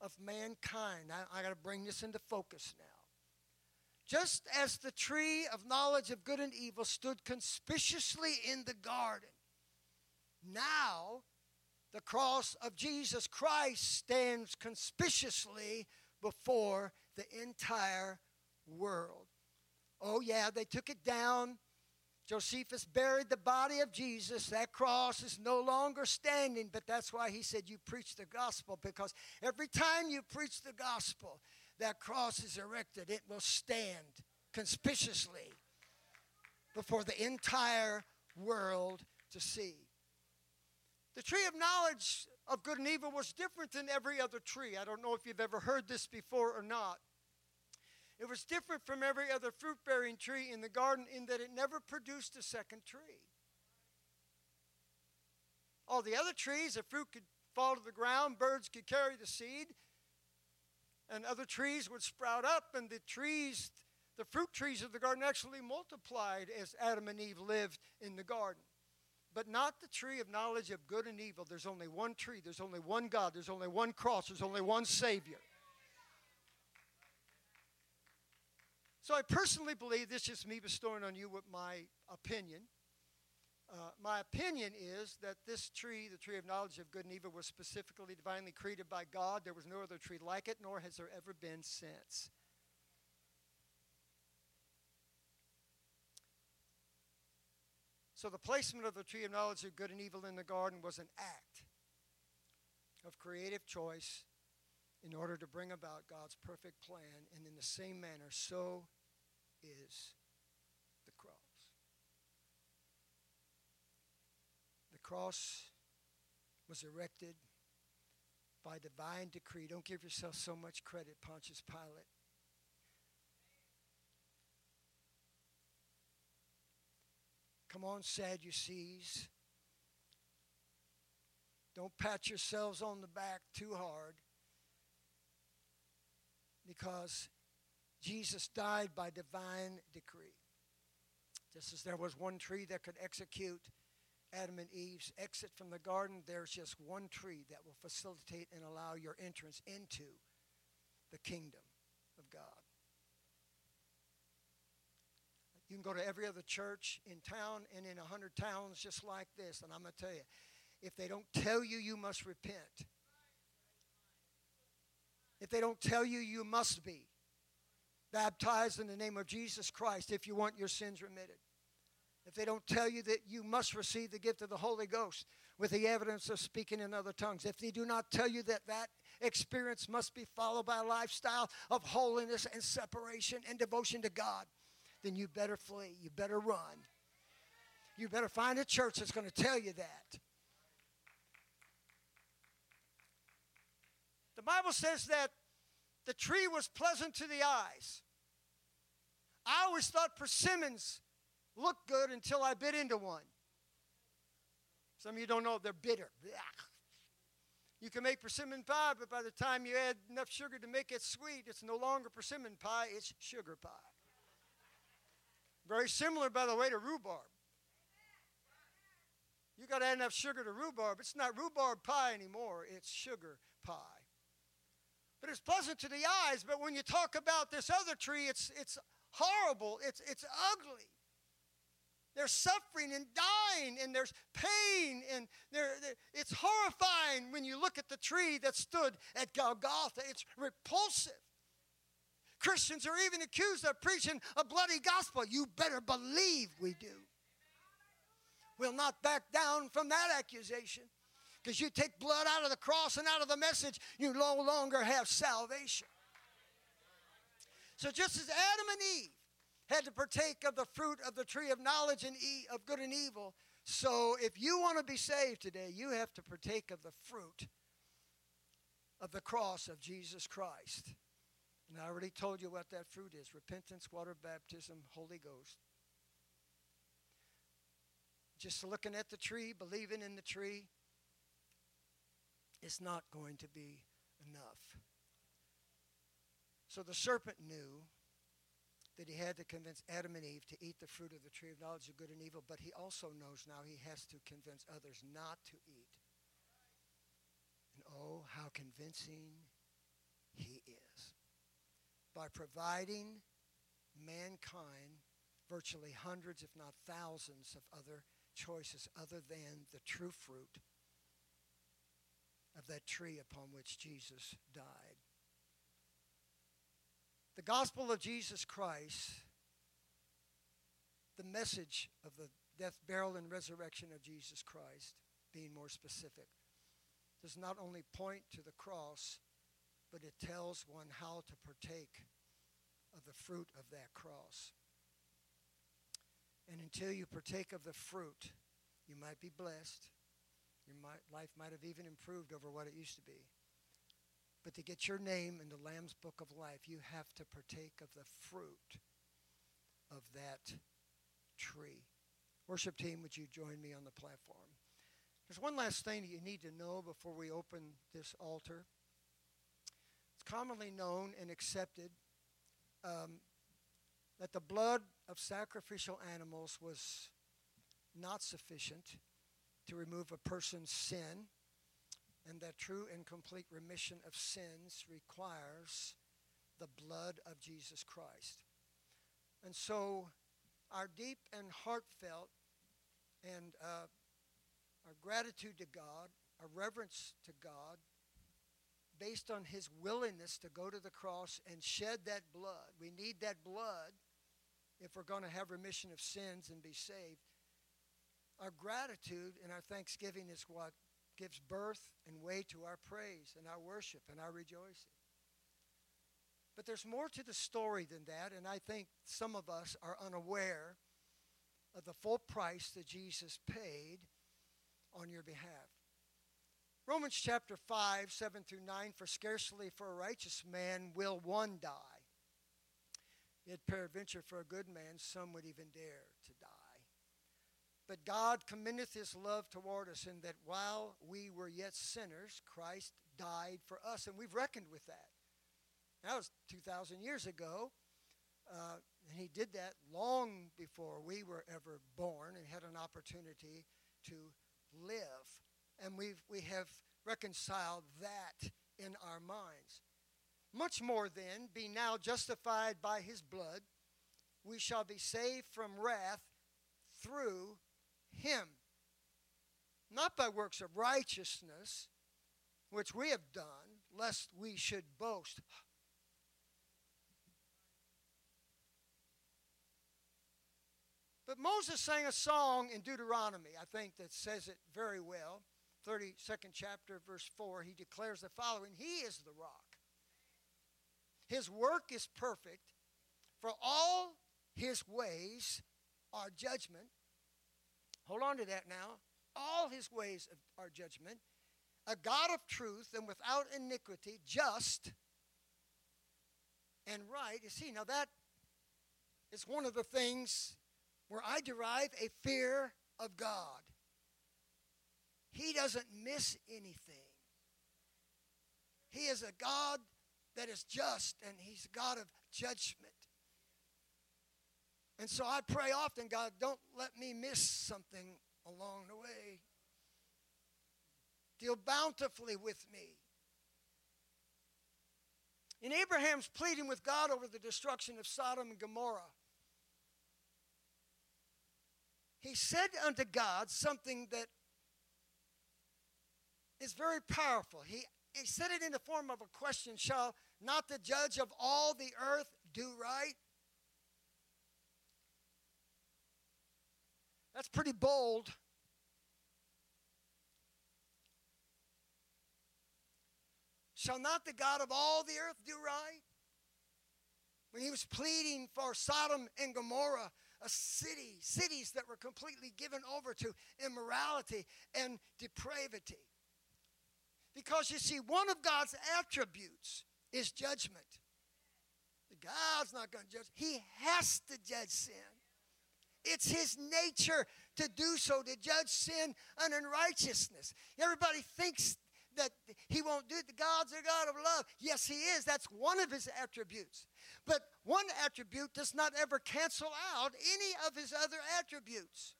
of mankind. I, I got to bring this into focus now. Just as the tree of knowledge of good and evil stood conspicuously in the garden, now the cross of Jesus Christ stands conspicuously before the entire world. Oh, yeah, they took it down Josephus buried the body of Jesus. That cross is no longer standing, but that's why he said, You preach the gospel, because every time you preach the gospel, that cross is erected. It will stand conspicuously before the entire world to see. The tree of knowledge of good and evil was different than every other tree. I don't know if you've ever heard this before or not. It was different from every other fruit bearing tree in the garden in that it never produced a second tree. All the other trees, the fruit could fall to the ground, birds could carry the seed, and other trees would sprout up, and the trees, the fruit trees of the garden actually multiplied as Adam and Eve lived in the garden. But not the tree of knowledge of good and evil. There's only one tree, there's only one God, there's only one cross, there's only one Savior. So I personally believe this is me bestowing on you with my opinion. Uh, my opinion is that this tree, the tree of knowledge of good and evil, was specifically divinely created by God. There was no other tree like it, nor has there ever been since. So the placement of the tree of knowledge of good and evil in the garden was an act of creative choice in order to bring about God's perfect plan. And in the same manner, so is the cross. The cross was erected by divine decree. Don't give yourself so much credit, Pontius Pilate. Come on, Sadducees. Don't pat yourselves on the back too hard because Jesus died by divine decree. Just as there was one tree that could execute Adam and Eve's exit from the garden, there's just one tree that will facilitate and allow your entrance into the kingdom of God. You can go to every other church in town and in a hundred towns just like this, and I'm going to tell you, if they don't tell you you must repent, if they don't tell you you must be, baptized in the name of Jesus Christ if you want your sins remitted. If they don't tell you that you must receive the gift of the Holy Ghost with the evidence of speaking in other tongues, if they do not tell you that that experience must be followed by a lifestyle of holiness and separation and devotion to God, then you better flee. You better run. You better find a church that's going to tell you that. The Bible says that the tree was pleasant to the eyes. I always thought persimmons looked good until I bit into one. Some of you don't know they're bitter. You can make persimmon pie, but by the time you add enough sugar to make it sweet, it's no longer persimmon pie, it's sugar pie. Very similar, by the way, to rhubarb. You got to add enough sugar to rhubarb. It's not rhubarb pie anymore, it's sugar pie. But it's pleasant to the eyes, but when you talk about this other tree, it's, it's horrible, it's, it's ugly. There's suffering and dying, and there's pain, and there, it's horrifying when you look at the tree that stood at Golgotha. It's repulsive. Christians are even accused of preaching a bloody gospel. You better believe we do. We'll not back down from that accusation. Because you take blood out of the cross and out of the message, you no longer have salvation. So just as Adam and Eve had to partake of the fruit of the tree of knowledge and e- of good and evil, so if you want to be saved today, you have to partake of the fruit of the cross of Jesus Christ. And I already told you what that fruit is repentance, water baptism, Holy Ghost. Just looking at the tree, believing in the tree, is not going to be enough. So the serpent knew that he had to convince Adam and Eve to eat the fruit of the tree of knowledge of good and evil, but he also knows now he has to convince others not to eat. And oh, how convincing he is. By providing mankind virtually hundreds, if not thousands, of other choices other than the true fruit of that tree upon which Jesus died. The gospel of Jesus Christ, the message of the death, burial, and resurrection of Jesus Christ, being more specific, does not only point to the cross, but it tells one how to partake of the fruit of that cross. And until you partake of the fruit, you might be blessed. Your life might have even improved over what it used to be. But to get your name in the Lamb's Book of Life, you have to partake of the fruit of that tree. Worship team, would you join me on the platform? There's one last thing that you need to know before we open this altar. It's commonly known and accepted um, that the blood of sacrificial animals was not sufficient to remove a person's sin and that true and complete remission of sins requires the blood of Jesus Christ. And so, our deep and heartfelt and uh, our gratitude to God, our reverence to God, based on His willingness to go to the cross and shed that blood. We need that blood if we're going to have remission of sins and be saved. Our gratitude and our thanksgiving is what gives birth and way to our praise and our worship and our rejoicing. But there's more to the story than that, and I think some of us are unaware of the full price that Jesus paid on your behalf. Romans chapter 5, 7 through 9 For scarcely for a righteous man will one die, yet peradventure for a good man some would even dare to. But God commendeth his love toward us in that while we were yet sinners, Christ died for us. And we've reckoned with that. That was 2,000 years ago. Uh, and he did that long before we were ever born and had an opportunity to live. And we've, we have reconciled that in our minds. Much more then, being now justified by his blood, we shall be saved from wrath through him, not by works of righteousness, which we have done, lest we should boast. But Moses sang a song in Deuteronomy, I think, that says it very well. 32nd chapter, verse 4, he declares the following He is the rock. His work is perfect, for all his ways are judgment, Hold on to that now. All his ways are judgment. A God of truth and without iniquity, just and right is he. Now, that is one of the things where I derive a fear of God. He doesn't miss anything. He is a God that is just and he's a God of judgment. And so I pray often, God, don't let me miss something along the way. Deal bountifully with me. In Abraham's pleading with God over the destruction of Sodom and Gomorrah, he said unto God something that is very powerful. He, he said it in the form of a question Shall not the judge of all the earth do right? That's pretty bold. Shall not the God of all the earth do right? When he was pleading for Sodom and Gomorrah, a city, cities that were completely given over to immorality and depravity. Because you see, one of God's attributes is judgment. God's not going to judge, He has to judge sin. It's His nature to do so, to judge sin and unrighteousness. Everybody thinks that He won't do it. The God's a God of love. Yes, He is. That's one of His attributes. But one attribute does not ever cancel out any of His other attributes.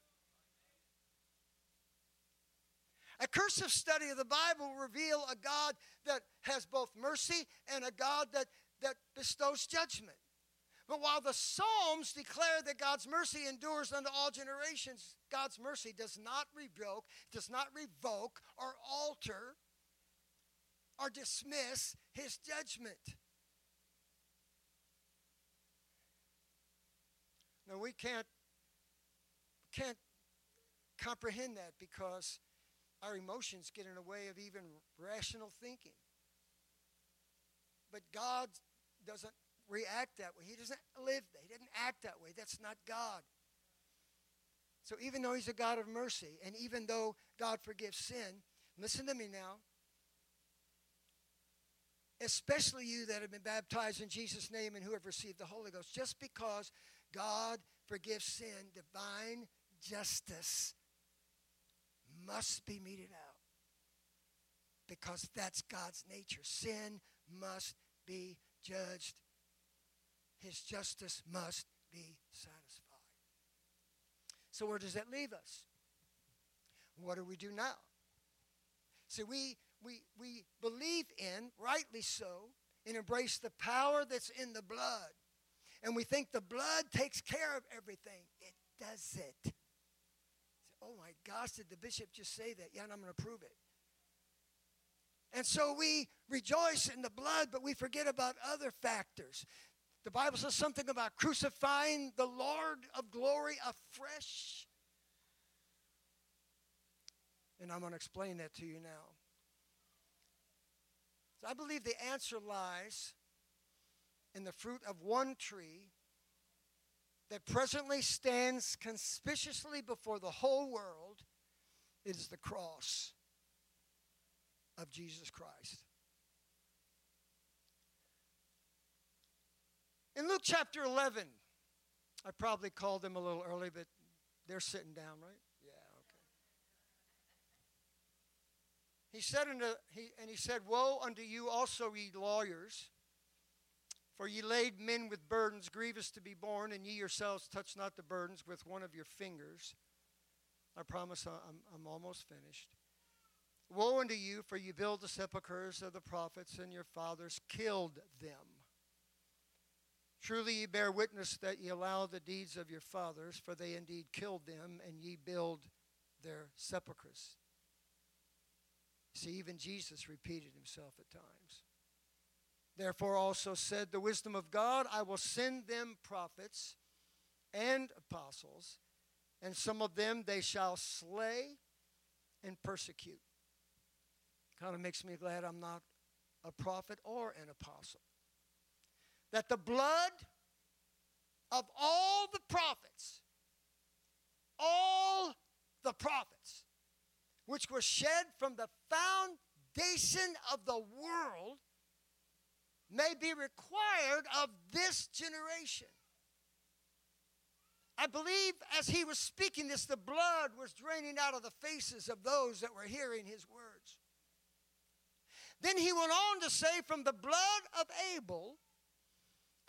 A cursive study of the Bible will reveal a God that has both mercy and a God that, that bestows judgment. But while the Psalms declare that God's mercy endures unto all generations, God's mercy does not revoke, does not revoke or alter or dismiss his judgment. Now we can't can't comprehend that because our emotions get in the way of even rational thinking. But God doesn't react that way. He doesn't live that. He doesn't act that way. That's not God. So even though He's a God of mercy, and even though God forgives sin, listen to me now. Especially you that have been baptized in Jesus' name and who have received the Holy Ghost, just because God forgives sin, divine justice must be meted out because that's God's nature. Sin must be judged, His justice must be satisfied. So, where does that leave us? What do we do now? See, we, we, we believe in, rightly so, and embrace the power that's in the blood. And we think the blood takes care of everything. It doesn't. Oh my gosh, did the bishop just say that? Yeah, and I'm going to prove it. And so we rejoice in the blood, but we forget about other factors. The Bible says something about crucifying the Lord of glory afresh. And I'm going to explain that to you now. So I believe the answer lies in the fruit of one tree that presently stands conspicuously before the whole world is the cross of Jesus Christ. In Luke chapter 11, I probably called them a little early, but they're sitting down, right? Yeah, okay. He said unto, he, and he said, Woe unto you also, ye lawyers, for ye laid men with burdens grievous to be borne, and ye yourselves touch not the burdens with one of your fingers. I promise I'm, I'm almost finished. Woe unto you, for ye build the sepulchres of the prophets, and your fathers killed them. Truly ye bear witness that ye allow the deeds of your fathers, for they indeed killed them, and ye build their sepulchres. See, even Jesus repeated himself at times. Therefore also said the wisdom of God, I will send them prophets and apostles, and some of them they shall slay and persecute. Kind of makes me glad I'm not a prophet or an apostle. That the blood of all the prophets, all the prophets, which was shed from the foundation of the world, may be required of this generation. I believe as he was speaking this, the blood was draining out of the faces of those that were hearing his words. Then he went on to say, From the blood of Abel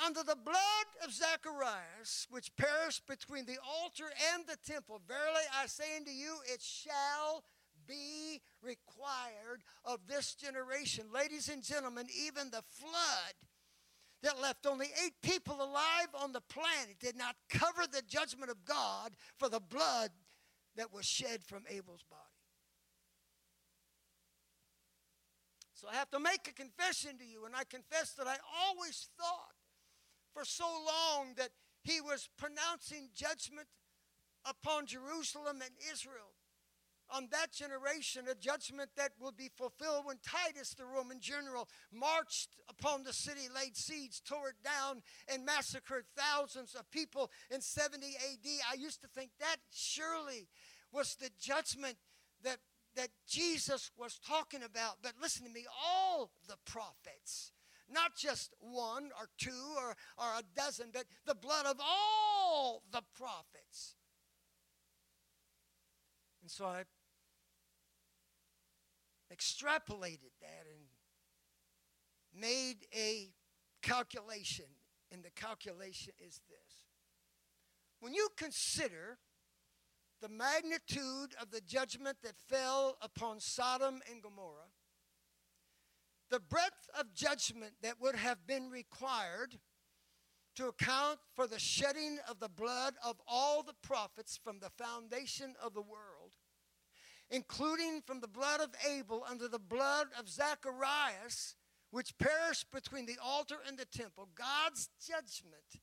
unto the blood of Zacharias, which perished between the altar and the temple, verily I say unto you, it shall be required of this generation. Ladies and gentlemen, even the flood that left only eight people alive on the planet did not cover the judgment of God for the blood that was shed from Abel's body. So I have to make a confession to you, and I confess that I always thought for so long that he was pronouncing judgment upon Jerusalem and Israel on that generation a judgment that will be fulfilled when Titus, the Roman general, marched upon the city, laid siege, tore it down, and massacred thousands of people in 70 AD. I used to think that surely was the judgment that that Jesus was talking about. But listen to me, all the prophets, not just one or two or, or a dozen, but the blood of all the prophets. And so I extrapolated that and made a calculation. And the calculation is this when you consider the magnitude of the judgment that fell upon Sodom and Gomorrah, the breadth of judgment that would have been required to account for the shedding of the blood of all the prophets from the foundation of the world, including from the blood of Abel under the blood of Zacharias, which perished between the altar and the temple, God's judgment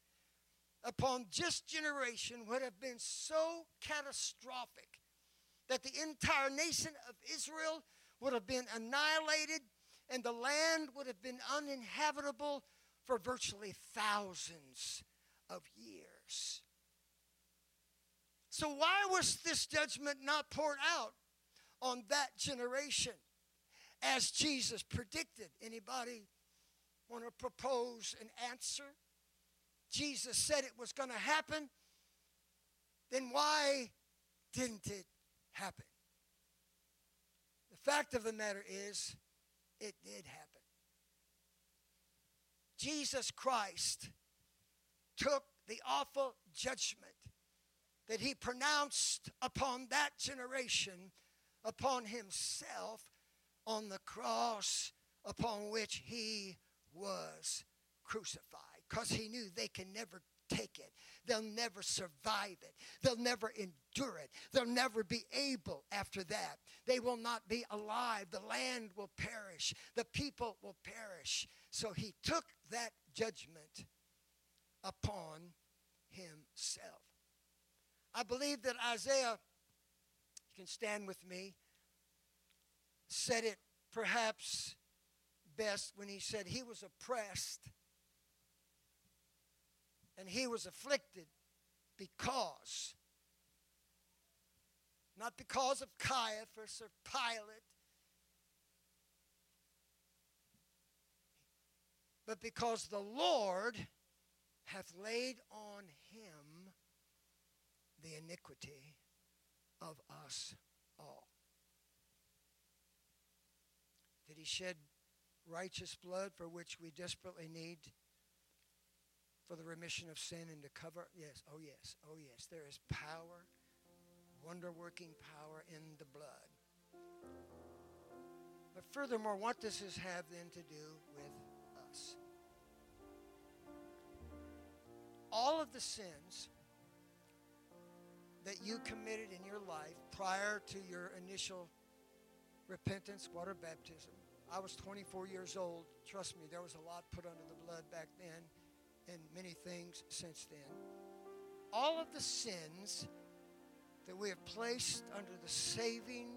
upon this generation would have been so catastrophic that the entire nation of Israel would have been annihilated and the land would have been uninhabitable for virtually thousands of years. So, why was this judgment not poured out on that generation as Jesus predicted? Anybody want to propose an answer? Jesus said it was going to happen, then why didn't it happen? The fact of the matter is, it did happen. Jesus Christ took the awful judgment that he pronounced upon that generation upon himself on the cross upon which he was crucified because he knew they can never take it. They'll never survive it. They'll never endure it. They'll never be able after that. They will not be alive. The land will perish. The people will perish. So he took that judgment upon himself. I believe that Isaiah, you can stand with me, said it perhaps best when he said he was oppressed and he was afflicted because, not because of Caiaphas or Pilate, but because the Lord hath laid on him the iniquity of us all. Did he shed righteous blood for which we desperately need for the remission of sin and to cover? Yes, oh yes, oh yes. There is power, wonder working power in the blood. But furthermore, what does this have then to do with us? All of the sins that you committed in your life prior to your initial repentance, water baptism. I was 24 years old. Trust me, there was a lot put under the blood back then and many things since then. All of the sins that we have placed under the saving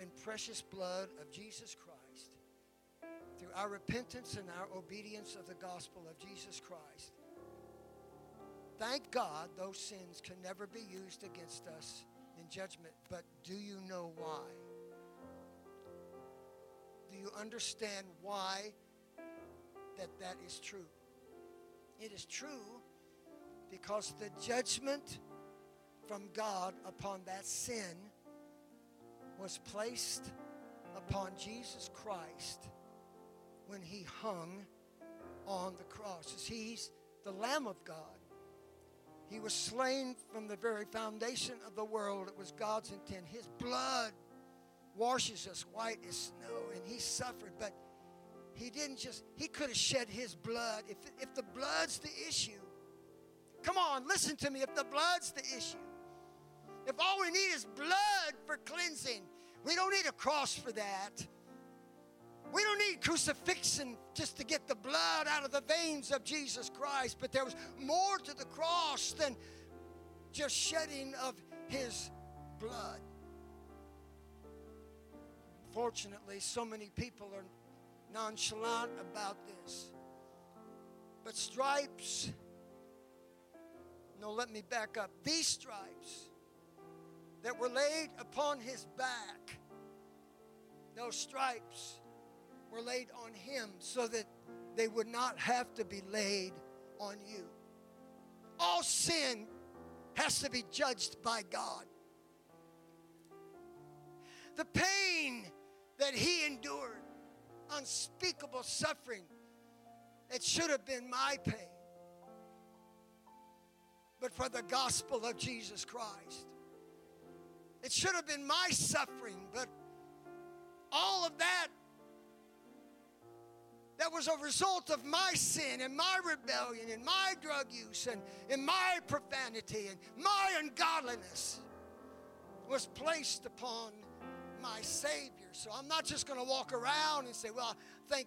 and precious blood of Jesus Christ through our repentance and our obedience of the gospel of Jesus Christ. Thank God those sins can never be used against us in judgment. But do you know why? Do you understand why that that is true? It is true because the judgment from God upon that sin was placed upon Jesus Christ when he hung on the cross. He's the Lamb of God. He was slain from the very foundation of the world. It was God's intent. His blood washes us white as snow, and he suffered, but he didn't just, he could have shed his blood. If, if the blood's the issue, come on, listen to me. If the blood's the issue, if all we need is blood for cleansing, we don't need a cross for that. We don't need crucifixion just to get the blood out of the veins of Jesus Christ, but there was more to the cross than just shedding of his blood. Fortunately, so many people are nonchalant about this. But stripes, no, let me back up. These stripes that were laid upon his back Those stripes were laid on him so that they would not have to be laid on you. All sin has to be judged by God. The pain that he endured, unspeakable suffering, it should have been my pain. But for the gospel of Jesus Christ, it should have been my suffering, but all of that that was a result of my sin and my rebellion and my drug use and, and my profanity and my ungodliness was placed upon my Savior. So I'm not just going to walk around and say, well, thank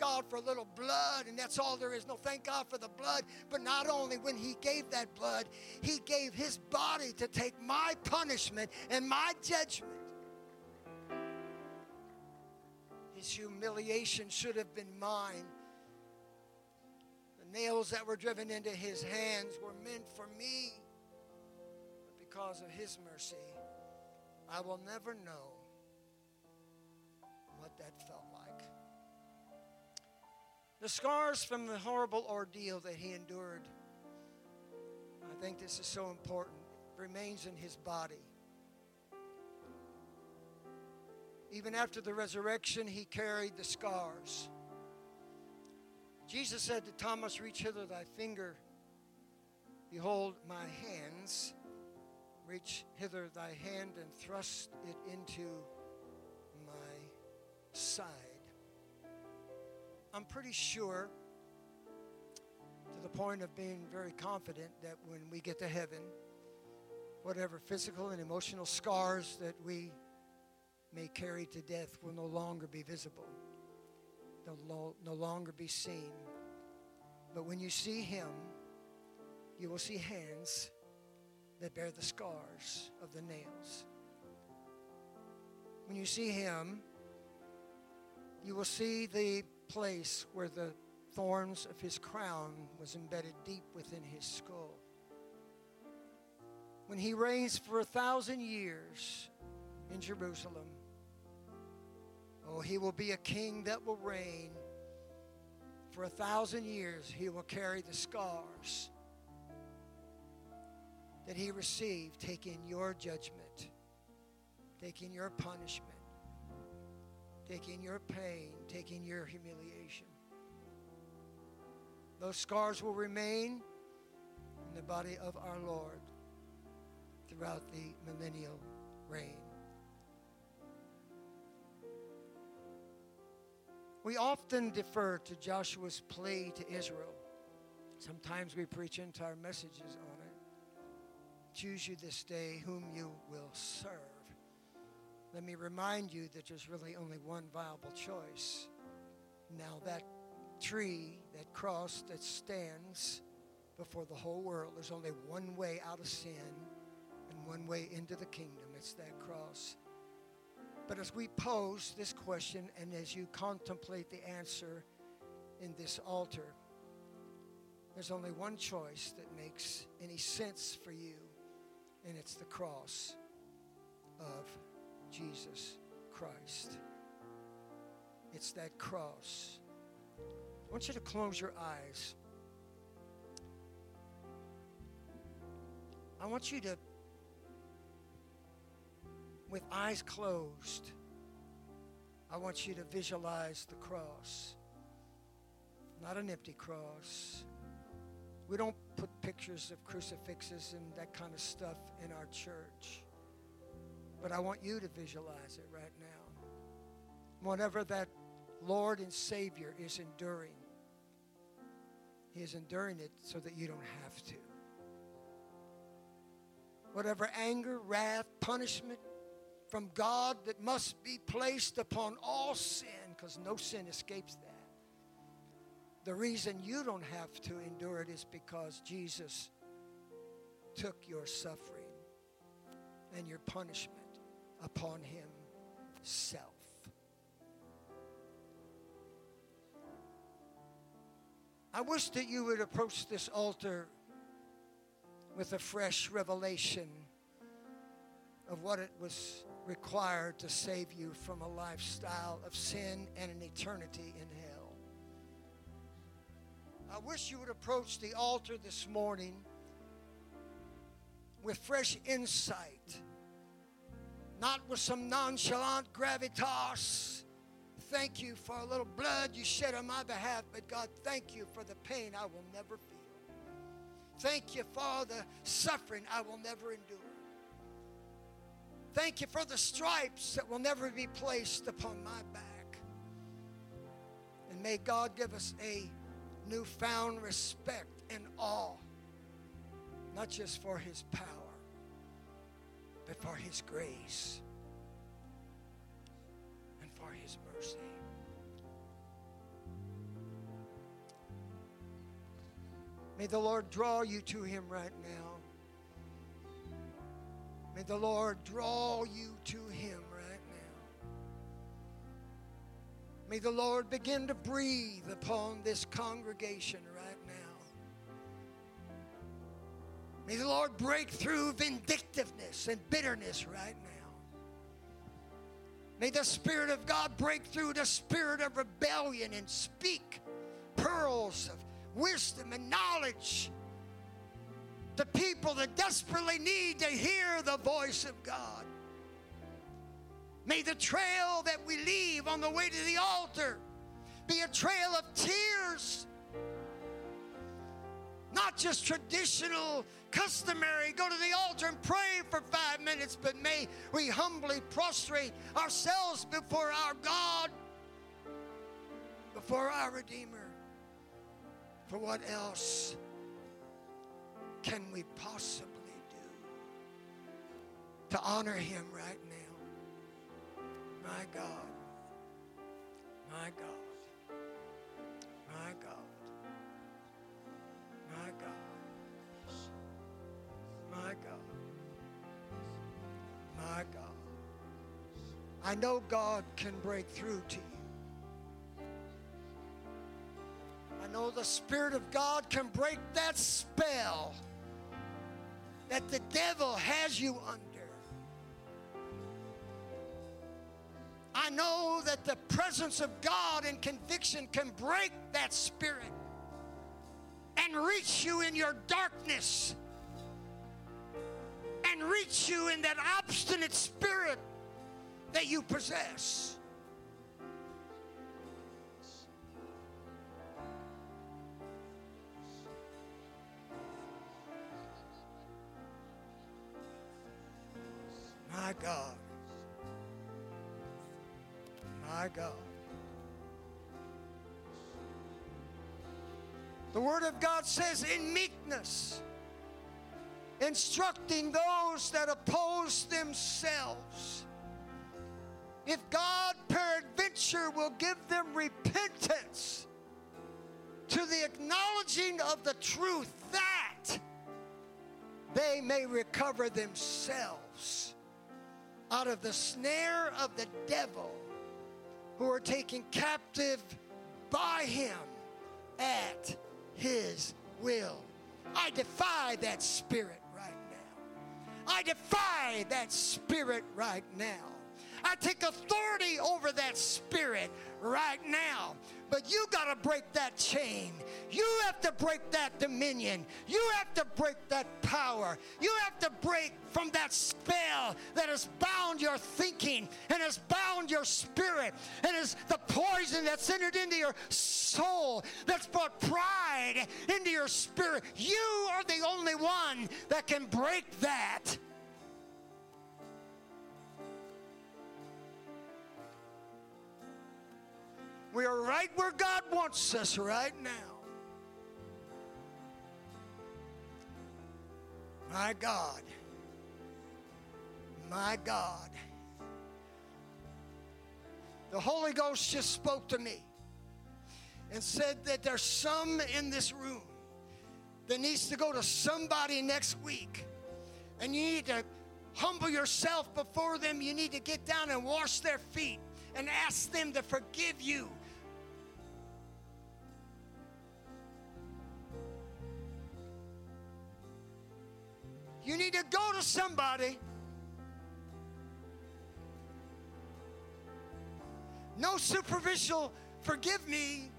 God for a little blood and that's all there is. No, thank God for the blood. But not only when He gave that blood, He gave His body to take my punishment and my judgment. His humiliation should have been mine. The nails that were driven into his hands were meant for me. But because of his mercy, I will never know what that felt like. The scars from the horrible ordeal that he endured, I think this is so important, remains in his body. Even after the resurrection, he carried the scars. Jesus said to Thomas, Reach hither thy finger. Behold my hands. Reach hither thy hand and thrust it into my side. I'm pretty sure, to the point of being very confident, that when we get to heaven, whatever physical and emotional scars that we may carry to death will no longer be visible, they'll no longer be seen. But when you see him, you will see hands that bear the scars of the nails. When you see him, you will see the place where the thorns of his crown was embedded deep within his skull. When he reigns for a thousand years in Jerusalem, Oh, he will be a king that will reign for a thousand years. He will carry the scars that he received, taking your judgment, taking your punishment, taking your pain, taking your humiliation. Those scars will remain in the body of our Lord throughout the millennial reign. We often defer to Joshua's plea to Israel. Sometimes we preach entire messages on it. Choose you this day whom you will serve. Let me remind you that there's really only one viable choice. Now, that tree, that cross that stands before the whole world, there's only one way out of sin and one way into the kingdom. It's that cross. But as we pose this question and as you contemplate the answer in this altar, there's only one choice that makes any sense for you, and it's the cross of Jesus Christ. It's that cross. I want you to close your eyes. I want you to with eyes closed, I want you to visualize the cross. Not an empty cross. We don't put pictures of crucifixes and that kind of stuff in our church. But I want you to visualize it right now. Whatever that Lord and Savior is enduring, He is enduring it so that you don't have to. Whatever anger, wrath, punishment, from God that must be placed upon all sin because no sin escapes that. The reason you don't have to endure it is because Jesus took your suffering and your punishment upon himself. I wish that you would approach this altar with a fresh revelation of what it was required to save you from a lifestyle of sin and an eternity in hell. I wish you would approach the altar this morning with fresh insight, not with some nonchalant gravitas. Thank you for a little blood you shed on my behalf, but God, thank you for the pain I will never feel. Thank you for the suffering I will never endure. Thank you for the stripes that will never be placed upon my back. And may God give us a newfound respect and awe, not just for His power, but for His grace and for His mercy. May the Lord draw you to Him right now. May the Lord draw you to Him right now. May the Lord begin to breathe upon this congregation May the Lord break through vindictiveness and bitterness right now. May the Spirit of God break through the spirit of rebellion and speak pearls of wisdom and knowledge to people that desperately need to hear the voice of God. May the trail that we leave on the way to the altar be a trail of tears, not just traditional, customary, go to the altar and pray for five minutes, but may we humbly prostrate ourselves before our God, before our Redeemer. For what else can we possibly do to honor him right now? My God. My God. My God. My God. My God. My God. I know God can break through to you. I know the Spirit of God can break that spell that the devil has you under. I know that the presence of God and conviction can break that spirit and reach you in your darkness and reach you in that obstinate spirit that you possess. My God. My God. The Word of God says, in meekness, instructing those that oppose themselves. If God peradventure will give them repentance to the acknowledging of the truth, that they may recover themselves out of the snare of the devil who are taken captive by him at his will. I defy that spirit right now. I defy that spirit right now. I take authority over that spirit right now. But you got to break that chain. You have to break that dominion. You have to break that power. You have to break from that spell that has bound your thinking and has bound your spirit and is the poison that's entered into your soul that's brought pride into your spirit. You are the only one that can break that. We are right where God wants us right now. My God. My God. The Holy Ghost just spoke to me and said that there's some in this room that needs to go to somebody next week. And you need to humble yourself before them. You need to get down and wash their feet and ask them to forgive you You need to go to somebody. No superficial, forgive me.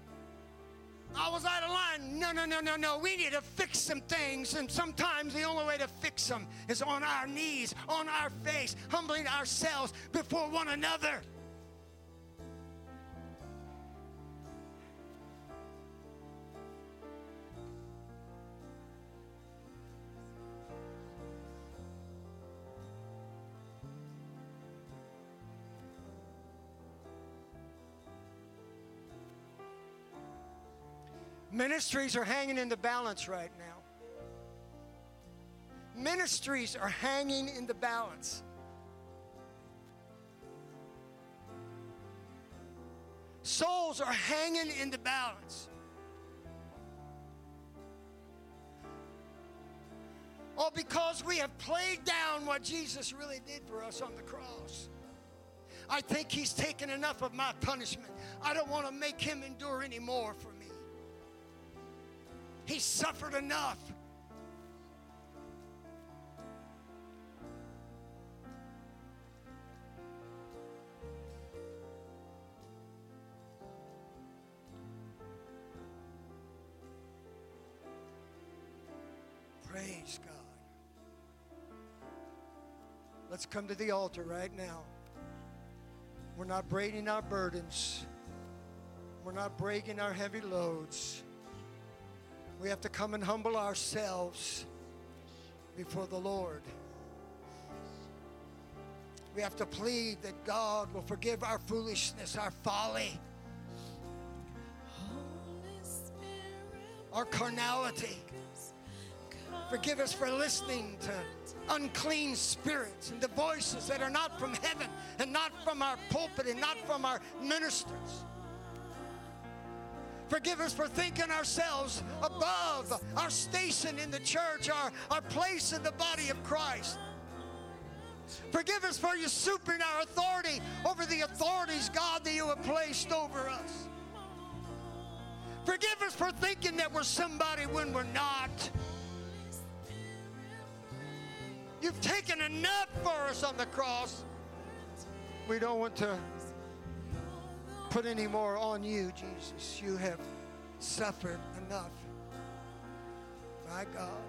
I was out of line. No, no, no, no, no. We need to fix some things. And sometimes the only way to fix them is on our knees, on our face, humbling ourselves before one another. Ministries are hanging in the balance right now. Ministries are hanging in the balance. Souls are hanging in the balance. All because we have played down what Jesus really did for us on the cross. I think he's taken enough of my punishment. I don't want to make him endure any more for me. He suffered enough. Praise God. Let's come to the altar right now. We're not braiding our burdens. We're not breaking our heavy loads. We have to come and humble ourselves before the Lord. We have to plead that God will forgive our foolishness, our folly, our carnality. Forgive us for listening to unclean spirits and the voices that are not from heaven and not from our pulpit and not from our ministers. Forgive us for thinking ourselves above our station in the church, our, our place in the body of Christ. Forgive us for usurping our authority over the authorities, God, that you have placed over us. Forgive us for thinking that we're somebody when we're not. You've taken enough for us on the cross. We don't want to put any more on you, Jesus. You have suffered enough. My God.